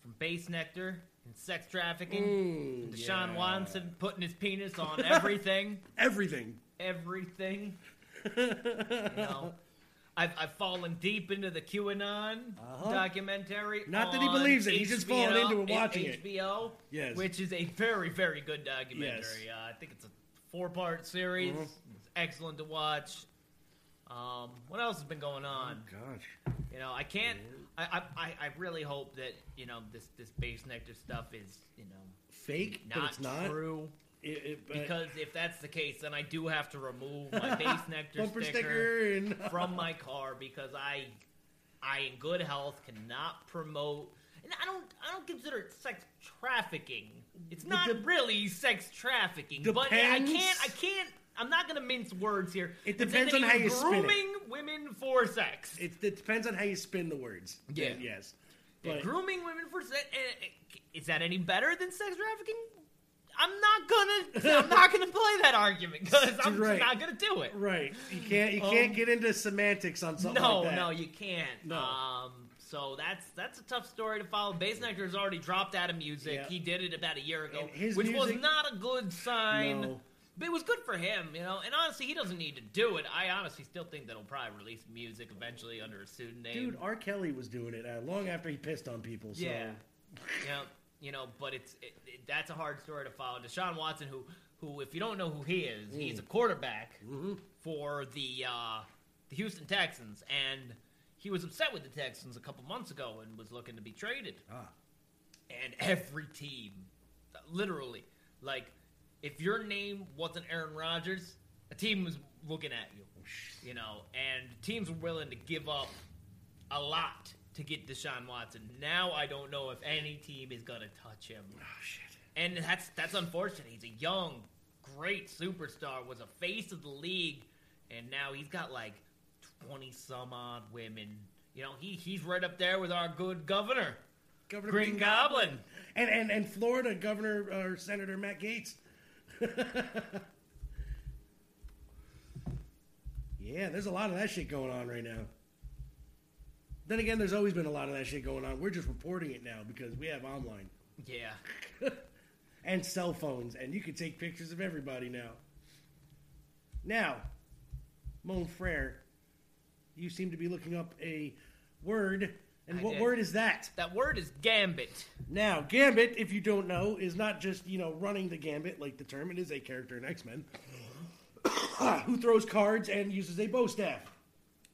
from Bassnectar and sex trafficking, Mm, and Deshaun yeah. Watson putting his penis on everything, Everything. everything. you know, I've, I've fallen deep into the QAnon Uh-huh. documentary. Not that he on believes it, he's just fallen into it watching it. HBO, Yes. which is a very, very good documentary. Uh, I think it's a four-part series. Mhm. It's excellent to watch. Um, what else has been going on? Gosh. You know, I can't. I, I, I- really hope that you know this this Bassnectar stuff is you know Fake, not, but it's not. true. It- it- because if that's the case, then I do have to remove my Bassnectar sticker, sticker and- from my car because I, I in good health cannot promote. And I don't, I don't consider it sex trafficking. It's not dep- really sex trafficking, but I can't, I can't. I'm not going to mince words here. It depends on how you spin it. grooming women for sex. It, it depends on how you spin the words. Yeah. Yes. Yeah, grooming women for sex. eh, eh, Is that any better than sex trafficking? I'm not gonna. I'm not gonna play that argument because I'm Right. just not gonna do it. right, you can't you can't Um, get into semantics on something no, like that. no, you can't. No. Um, so that's that's a tough story to follow. Bass has already dropped out of music. Yeah. He did it about a year ago, which was not a good sign. No. But it was good for him, you know. And honestly, he doesn't need to do it. I honestly still think that he'll probably release music eventually under a pseudonym. Dude, R. Kelly was doing it uh, long after he pissed on people. So. Yeah, you know, you know, but it's it, it, that's a hard story to follow. Deshaun Watson, who who if you don't know who he is, he's a quarterback for the uh, the Houston Texans, and he was upset with the Texans a couple months ago and was looking to be traded. Ah. And every team, literally, like if your name wasn't Aaron Rodgers, a team was looking at you. You know, and teams were willing to give up a lot to get Deshaun Watson. Now I don't know if any team is gonna touch him. Oh shit. And that's that's unfortunate. He's a young, great superstar, was a face of the league, and now he's got like twenty some odd women. You know, he he's right up there with our good governor. Governor Green Goblin. and and and Florida Governor or Senator Matt Gaetz. yeah, there's a lot of that shit going on right now. Then again, there's always been a lot of that shit going on. We're just reporting it now because we have online Yeah. and cell phones, and you can take pictures of everybody now. Now, Mon Frere, you seem to be looking up a word, and I what did. word is that? That word is gambit. Now, Gambit, if you don't know, is not just, you know, running the gambit like the term. It is a character in X Men who throws cards and uses a bow staff.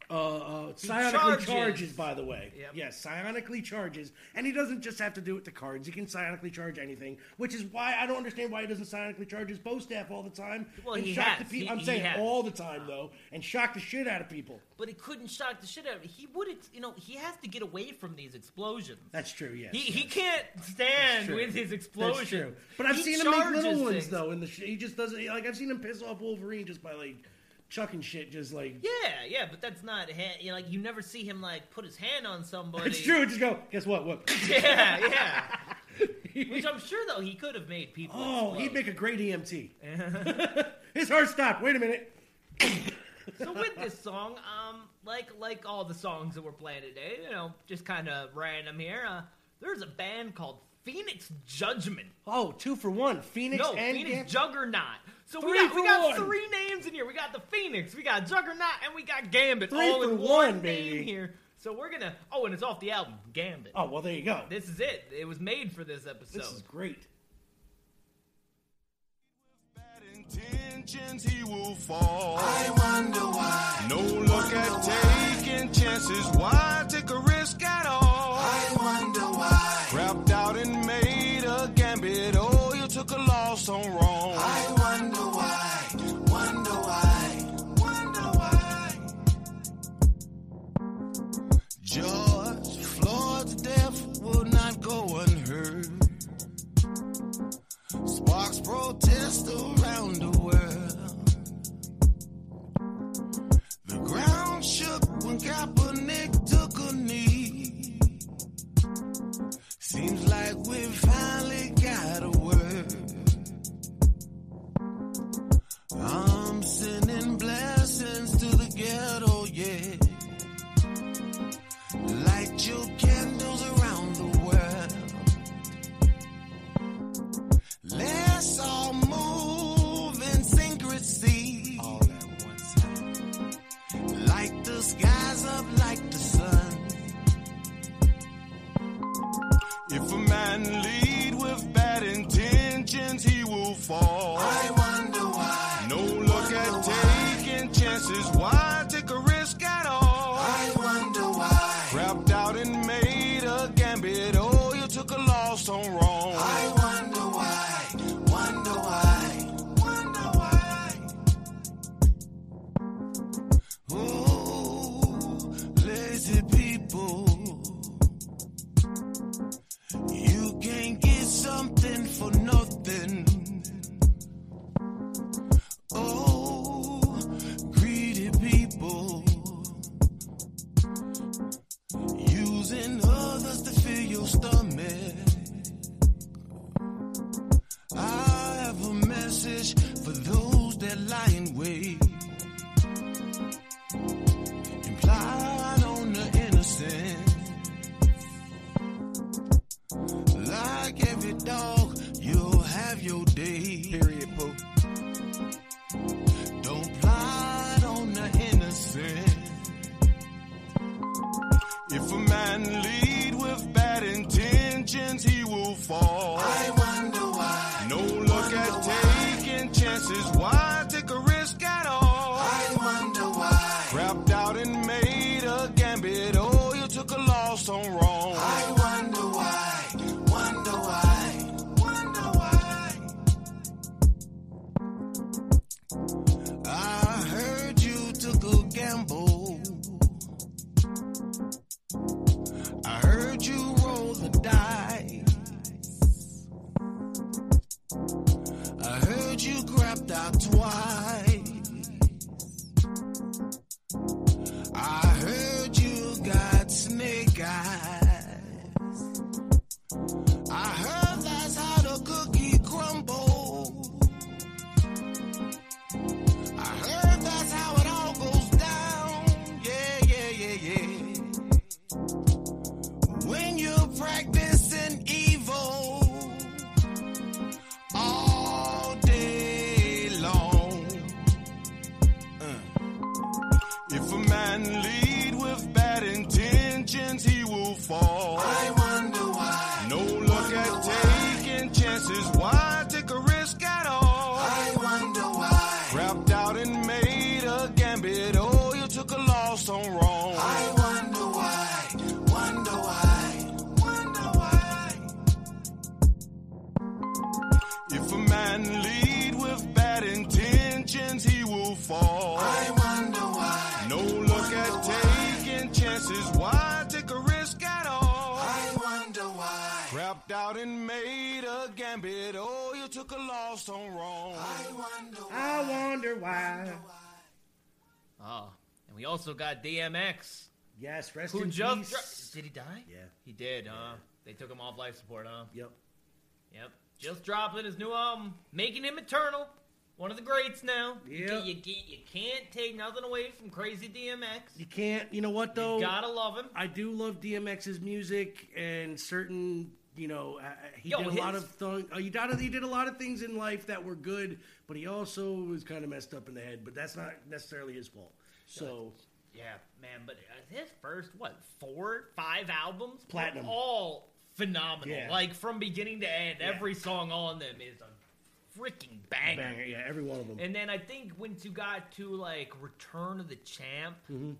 Uh, uh, psionically charges. charges. by the way. Yep. Yes, psionically charges. And he doesn't just have to do it to cards. He can psionically charge anything, which is why I don't understand why he doesn't psionically charge his bow staff all the time. Well, and he shock has. The people. He- I'm he saying has. all the time, though, and shock the shit out of people. But he couldn't shock the shit out of. He would, you know, he has to get away from these explosions. That's true, yes. He, he can't stand with his That's explosions. true. But I've He seen him make little charges ones things. though. In the sh- he just doesn't like I've seen him piss off Wolverine just by like chucking shit, just like Yeah, yeah, but that's not ha- you know, like you never see him like put his hand on somebody. it's true. Just go. Guess what? What? Yeah, yeah. Which I'm sure though he could have made people. Oh, explode. he'd make a great EMT. His heart stopped. Wait a minute. so with this song, um, like like all the songs that we're playing today, you know, just kind of random here. Uh, there's a band called Phoenix Judgment. Oh, two for one. Phoenix no, and Phoenix Juggernaut. So we got we got three names in here. We got the Phoenix, we got Juggernaut, and we got Gambit Three all in one, one baby. name here. So we're gonna. Oh, and it's off the album Gambit. Oh well, there you go. This is it. It was made for this episode. This is great. With bad intentions he will fall. I wonder why. No look at taking chances. Why take a risk at all? I wonder why. Crapped out and made a gambit. Oh, you took a loss on wrong. Sparks protest around the world. The ground shook when Kaepernick also got DMX. Yes, rest Who in just peace. dro- did he die? Yeah. He did, huh? They took him off life support, huh? Yep. Yep. Just dropping his new album, making him eternal. One of the greats now. You You, you can't take nothing away from Crazy DMX. You can't. You know what though? You gotta love him. I do love DMX's music and certain. You know, uh, he Yo, did a lot of th- uh, he, did, he did a lot of things in life that were good, but he also was kind of messed up in the head. But that's not necessarily his fault. So Yeah, man. But uh, his first what four, five albums, Platinum. all phenomenal. Yeah. Like from beginning to end, Yeah. every song on them is a freaking banger. banger, yeah, every one of them. And then I think once you got to like Return of the Champ, Mhm.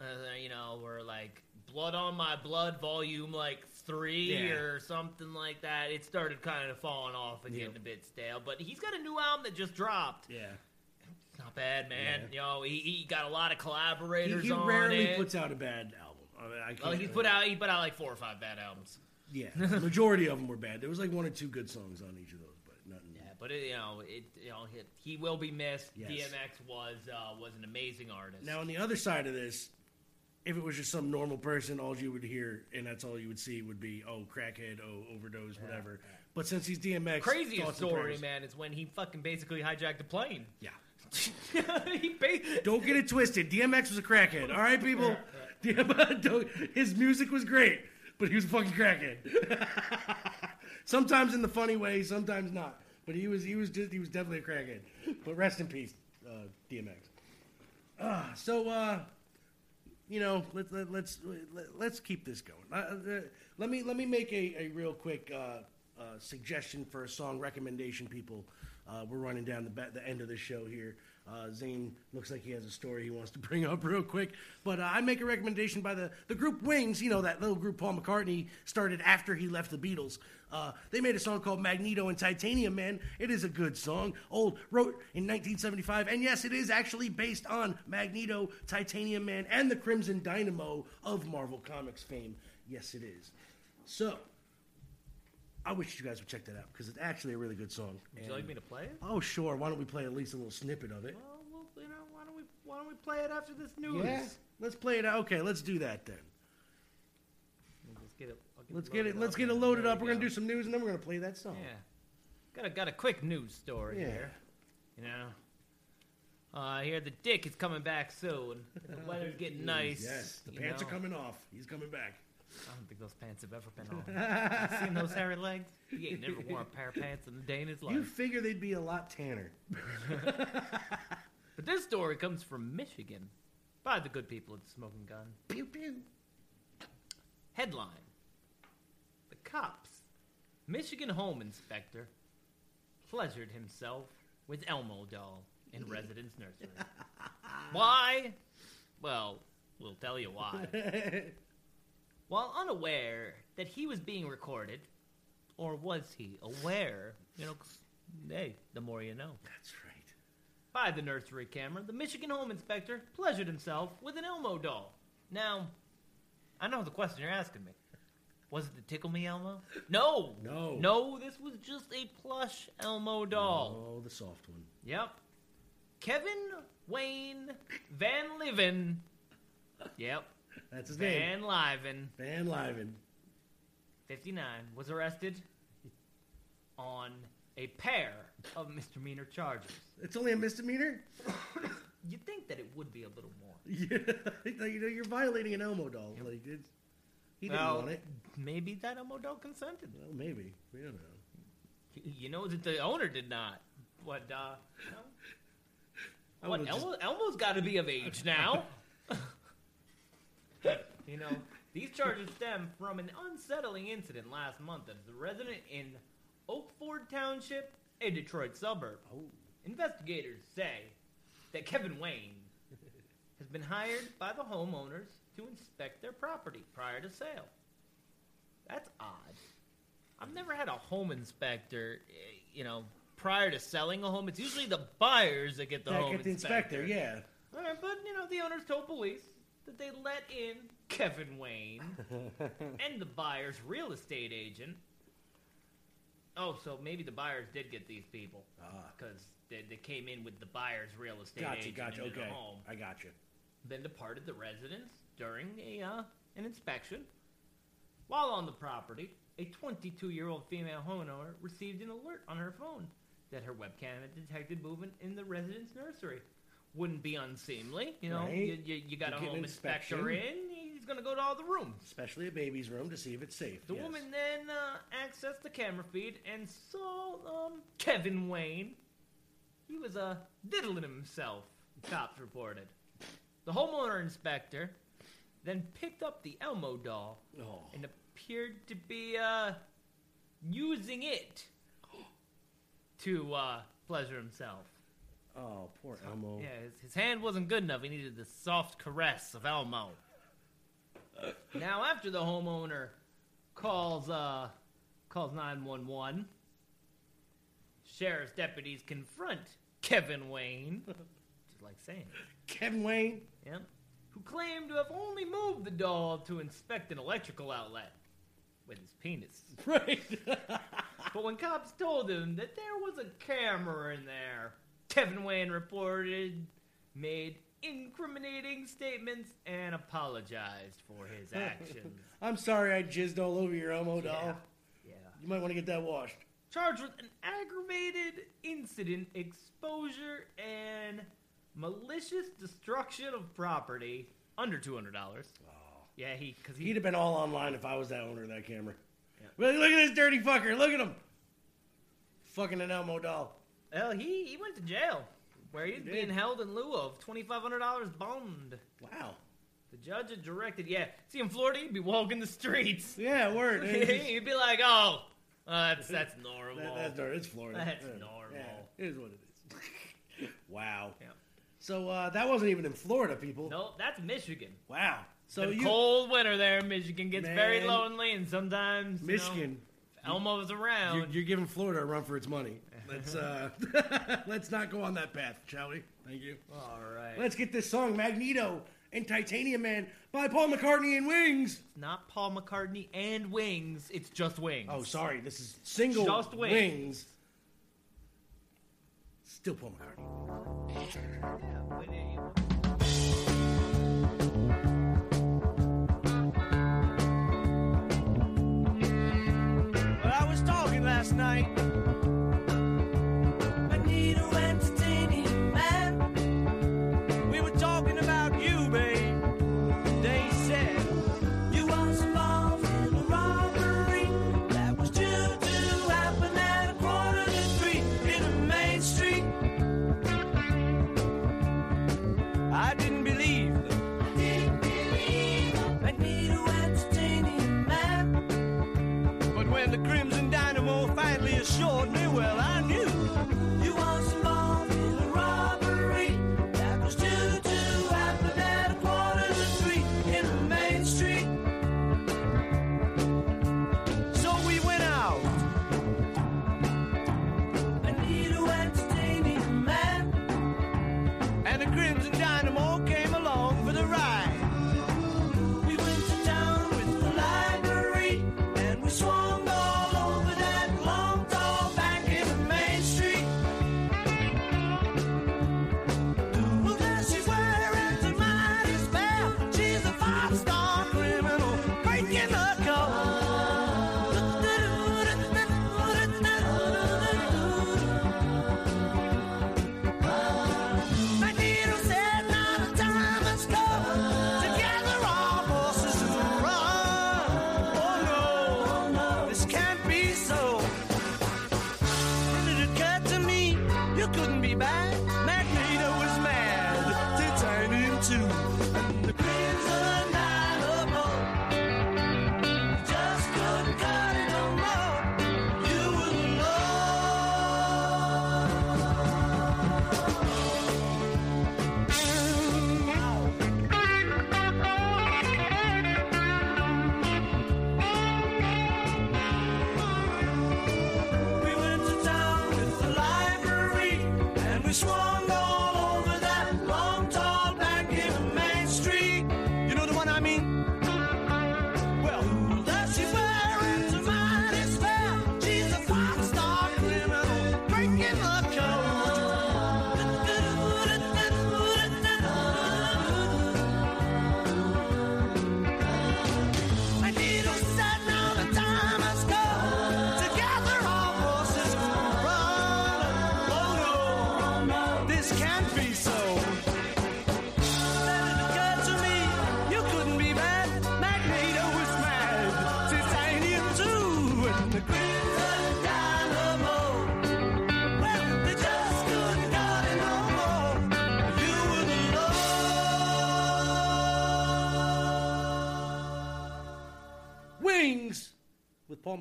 uh, you know, or like Blood on My Blood Volume like three Yeah. or something like that, it started kind of falling off and Yeah. getting a bit stale. But he's got a new album that just dropped. Yeah. Not bad, man. You know, he, he got a lot of he, collaborators he on rarely it. puts out a bad album. I mean, I can't- he's put out he put out like four or five bad albums. Yeah, the majority of them were bad. There was like one or two good songs on each of those, but nothing. Yeah, but it, you know, it you know he, he will be missed. Yes. DMX was uh, was an amazing artist. Now, on the other side of this, if it was just some normal person, all you would hear and that's all you would see would be, oh, crackhead, oh, overdose, whatever. But since he's DMX, craziest story, man, is when he fucking basically hijacked a plane. Yeah. Ba- Don't get it twisted. DMX was a crackhead. All right, people. DM his music was great, but he was a fucking crackhead. sometimes in the funny way, sometimes not. But he was he was just he was definitely a crackhead. But rest in peace, uh, DMX. Uh, so uh, you know, let, let, let's let, let's keep this going. Uh, uh, let me let me make a, a real quick uh, uh, suggestion for a song recommendation, people. Uh, we're running down the, the end of the show here. Uh, Zane looks like he has a story he wants to bring up real quick. But uh, I make a recommendation by the, the group Wings, you know, that little group Paul McCartney started after he left the Beatles. Uh, they made a song called Magneto and Titanium Man. It is a good song. Old, wrote in 1975. And yes, it is actually based on Magneto, Titanium Man, and the Crimson Dynamo of Marvel Comics fame. Yes, it is. So, I wish you guys would check that out because it's actually a really good song. Would you like me to play it? Oh, sure. Why don't we play at least a little snippet of it? Well, well, you know, why don't we why don't we play it after this news? Yeah. Let's play it out. Okay, let's do that then. Let's get it. I'll Let's get it. loaded Let's up get it loaded up. we We're gonna do some news, and then we're gonna play that song. Yeah. Got a got a quick news story Yeah. here. You know. Uh, I hear the dick is coming back soon. The weather's getting nice. Yes, the you pants know. are coming off. He's coming back. I don't think those pants have ever been on. you seen those hairy legs? He ain't never worn a pair of pants in a day in his life. You figure they'd be a lot tanner. But this story comes from Michigan by the good people at the Smoking Gun. Pew pew. Headline The cops. Michigan home inspector pleasured himself with Elmo doll in residence nursery. why? Well, we'll tell you why. While unaware that he was being recorded, or was he aware? You know, hey, the more you know. That's right. By the nursery camera, the Michigan home inspector pleasured himself with an Elmo doll. Now, I know the question you're asking me. Was it the Tickle Me Elmo? No. No. No, this was just a plush Elmo doll. Oh, the soft one. Yep. Kevin Wayne Van Liven. Yep. That's his Van name. Liven, Van Liven. 59, was arrested on a pair of misdemeanor charges. It's only a misdemeanor? You'd think that it would be a little more. Yeah. you know, you're violating an Elmo doll. Like, it's, he didn't Well, want it. Maybe that Elmo doll consented. Well, maybe. We don't know. You know that the owner did not. What, uh, what, just- Elmo's got to be of age now. you know, these charges stem from an unsettling incident last month as a resident in Oakland Township, a Detroit suburb. Oh. Investigators say that Kevin Wayne has been hired by the homeowners to inspect their property prior to sale. That's odd. I've never had a home inspector, eh, you know, prior to selling a home. It's usually the buyers that get the That home get the inspector, yeah. All right, but you know, the owners told police that they let in Kevin Wayne and the buyer's real estate agent. Oh, so maybe the buyers did get these people because they, they came in with the buyer's real estate Gotcha, agent gotcha. into Okay. the home. I got you. Then departed the residence during a uh, an inspection. While on the property, a 22-year-old female homeowner received an alert on her phone that her webcam had detected movement in the residence nursery. Wouldn't be unseemly, you know. Right. You, you, you got You a home inspector inspection. in, he's gonna go to all the rooms. Especially a baby's room to see if it's safe. The yes. woman then uh, accessed the camera feed and saw um, Kevin Wayne. He was uh, diddling himself, cops reported. The homeowner inspector then picked up the Elmo doll Oh. and appeared to be uh, using it to uh, pleasure himself. Oh, poor Elmo. Yeah, his, his hand wasn't good enough. He needed the soft caress of Elmo. Now, after the homeowner calls uh, calls nine one one, sheriff's deputies confront Kevin Wayne, just like saying it. Kevin Wayne. Yep. Who claimed to have only moved the doll to inspect an electrical outlet with his penis. Right. but when cops told him that there was a camera in there, Kevin Wayne reported, made incriminating statements, and apologized for his actions. I'm sorry I jizzed all over your Elmo doll. Yeah. Yeah. You might want to get that washed. Charged with an aggravated incident, exposure, and malicious destruction of property under two hundred dollars. Oh. Yeah, he because he He'd have been all online if I was that owner of that camera. Yeah. Look, look at this dirty fucker. Look at him. Fucking an Elmo doll. Well, he, he went to jail, where he's did. being held in lieu of twenty five hundred dollars bond. Wow. The judge had directed, yeah. See, in Florida, he'd be walking the streets. Yeah, word. he'd be like, "Oh, uh, that's that's normal. That- that's normal. It's Florida. That's Yeah. normal." Yeah, it is what it is. wow. Yeah. So uh, that wasn't even in Florida, people. No, that's Michigan. Wow. So the you cold winter there in Michigan gets very lonely, and sometimes you know, Michigan. Elmo's around. You're, you're giving Florida a run for its money. Let's uh, let's not go on that path, shall we? Thank you. All right. Let's get this song "Magneto" and "Titanium Man" by Paul McCartney and Wings. Not Paul McCartney and Wings. It's just Wings. Oh, sorry. This is single Just Wings. Wings. Still Paul McCartney.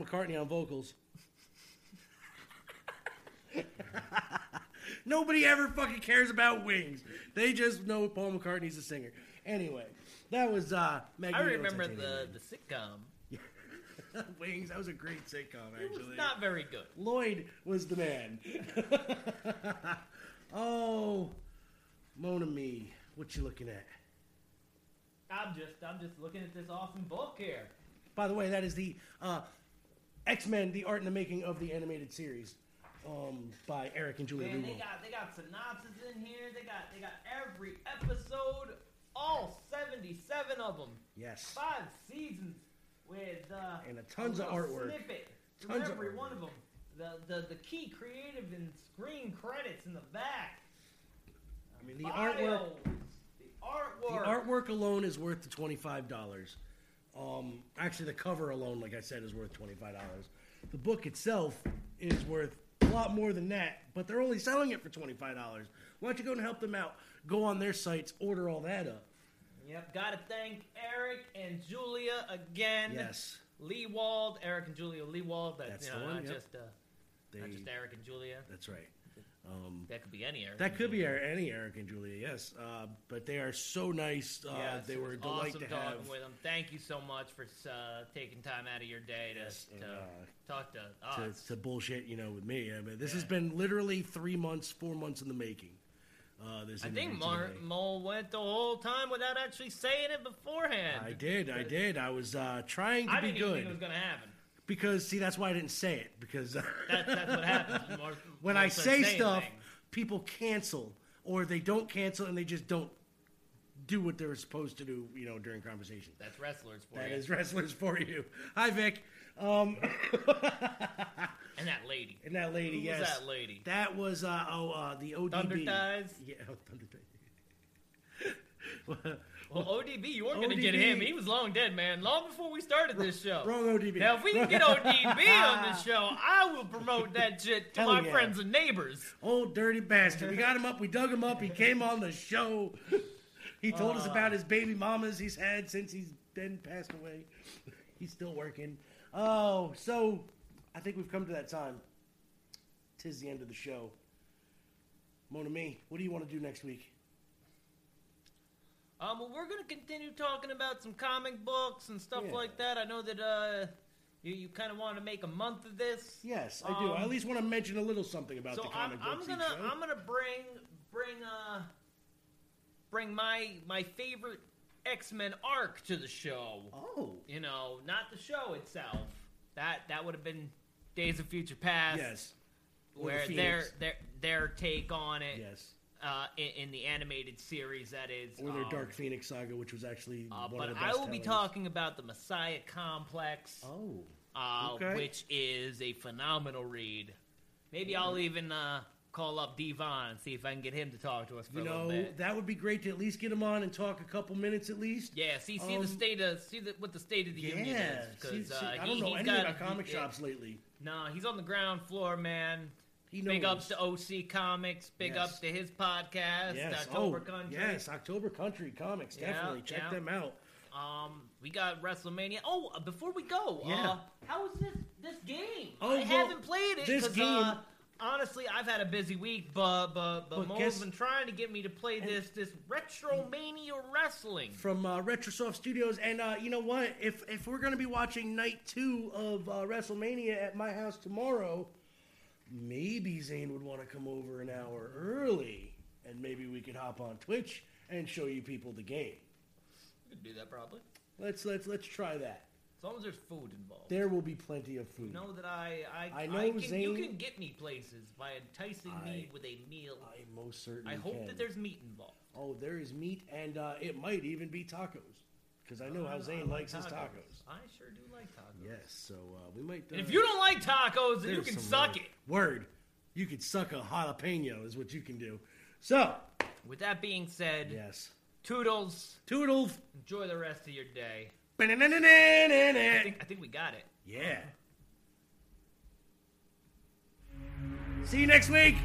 McCartney on vocals. Nobody ever fucking cares about Wings. They just know Paul McCartney's a singer. Anyway, that was uh I Magneto remember Titanium. the, the sitcom. Wings. That was a great sitcom, It was actually. not very good. Lloyd was the man. oh, Mona Me, what you looking at? I'm just I'm just looking at this awesome book here. By the way, that is the uh, X Men: The Art and the Making of the Animated Series um, by Eric and Julia Man, they got they got synopsis in here. They got they got every episode, all 77 of them. Yes. Five seasons with uh, And a tons of artwork. Snippet from Tons of every one of them. The, the the key creative and screen credits in the back. I mean, the Bios, artwork. The The artwork. artwork alone is worth the twenty-five dollars. Um, actually, the cover alone, like I said, is worth twenty-five dollars. The book itself is worth a lot more than that, but they're only selling it for twenty-five dollars. Why don't you go and help them out? Go on their sites, order all that up. Yep. Gotta thank Eric and Julia again. Yes. Lewald, Eric and Julia Lewald. That, That's you the one, Not yep. just uh, not just Eric and Julia. That's right. Um, That could be any Eric. that could be our- any Eric and Julia, yes. Uh, but they are so nice. Uh, Yes, they were a delight awesome to talking have. with them. Thank you so much for uh, taking time out of your day to, and, to uh, talk to to, us. to bullshit, you know, with me. I mean, this has been literally three months, four months in the making. Uh, this I think Mar- Mole went the whole time without actually saying it beforehand. I did, I did. I was uh, trying to I be didn't even good think it was going to happen. Because, see, that's why I didn't say it because That, that's what happens. when I say stuff, things. people cancel or they don't cancel and they just don't do what they're supposed to do, you know, during conversation. That's wrestlers for That you. is wrestlers for you. Hi, Vic. Um, and that lady. and that lady, Who yes, was that lady? That was uh, oh uh, the ODB. Thunder Thighs? Yeah, oh, Thunder Thighs. Well, ODB, you weren't going to get him. He was long dead, man. Long before we started this show. Wrong ODB. Now, if we can get ODB on this show, I will promote that shit to Hell my yeah. friends and neighbors. Old dirty bastard. We got him up. We dug him up. He came on the show. He told us Uh. about his baby mamas he's had since he's been passed away. He's still working. Oh, so I think we've come to that time. Tis the end of the show. Mona Me, what do you want to do next week? Um, well, we're going to continue talking about some comic books and stuff Yeah. like that. I know that uh, you, you kind of want to make a month of this. Yes, I do. I Um, at least want to mention a little something about so the I'm, comic I'm gonna. I'm gonna bring bring uh bring my my favorite X Men arc to the show. Oh, you know, not the show itself. That that would have been Days of Future Past. Yes. Or the where their their their take on it. Yes. Uh, in, in the animated series, that is. or their um, Dark Phoenix saga, which was actually uh, one but of the I best will be talking about the Messiah Complex. Oh. Uh, Okay. Which is a phenomenal read. Maybe I'll even uh, call up Devon and see if I can get him to talk to us for You a little know, that would be great to at least get him on and talk a couple minutes at least. Yeah, see, see Um, the state of see the, what the state of the union is because see, uh, I he, don't know anything got about comic he- shops lately. No, he's on the ground floor, man. He Big ups to OC Comics. Big Yes. ups to his podcast, Yes. October oh, Country. Yes, October Country Comics. Yeah, Definitely check yeah. them out. Um, we got WrestleMania. Oh, uh, before we go, Yeah. uh, how is this this game? Oh, I well, haven't played it. this 'cause, game- Uh, honestly, I've had a busy week, but but but, But Mo's guess- been trying to get me to play this this Retromania Wrestling. from uh, Retrosoft Studios. And uh, you know what? If if we're gonna be watching night two of uh, WrestleMania at my house tomorrow, maybe Zane would want to come over an hour early, and maybe we could hop on Twitch and show you people the game. Could do that probably, Let's let's let's try that. as long as there's food involved. There will be plenty of food. You know that I I, I know, can, You can get me places by enticing me with a meal. I most certainly I hope can. that there's meat involved. Oh, there is meat, and uh, it might even be tacos, because I know how I Zane like likes his tacos. I sure do like tacos. Yes, so uh, we might. And uh, if you don't like tacos, then you there's can some suck word. it. Word, you could suck a jalapeno, is what you can do. So, With that being said, yes, toodles. toodles. Enjoy the rest of your day. I think I think we got it. Yeah. See you next week.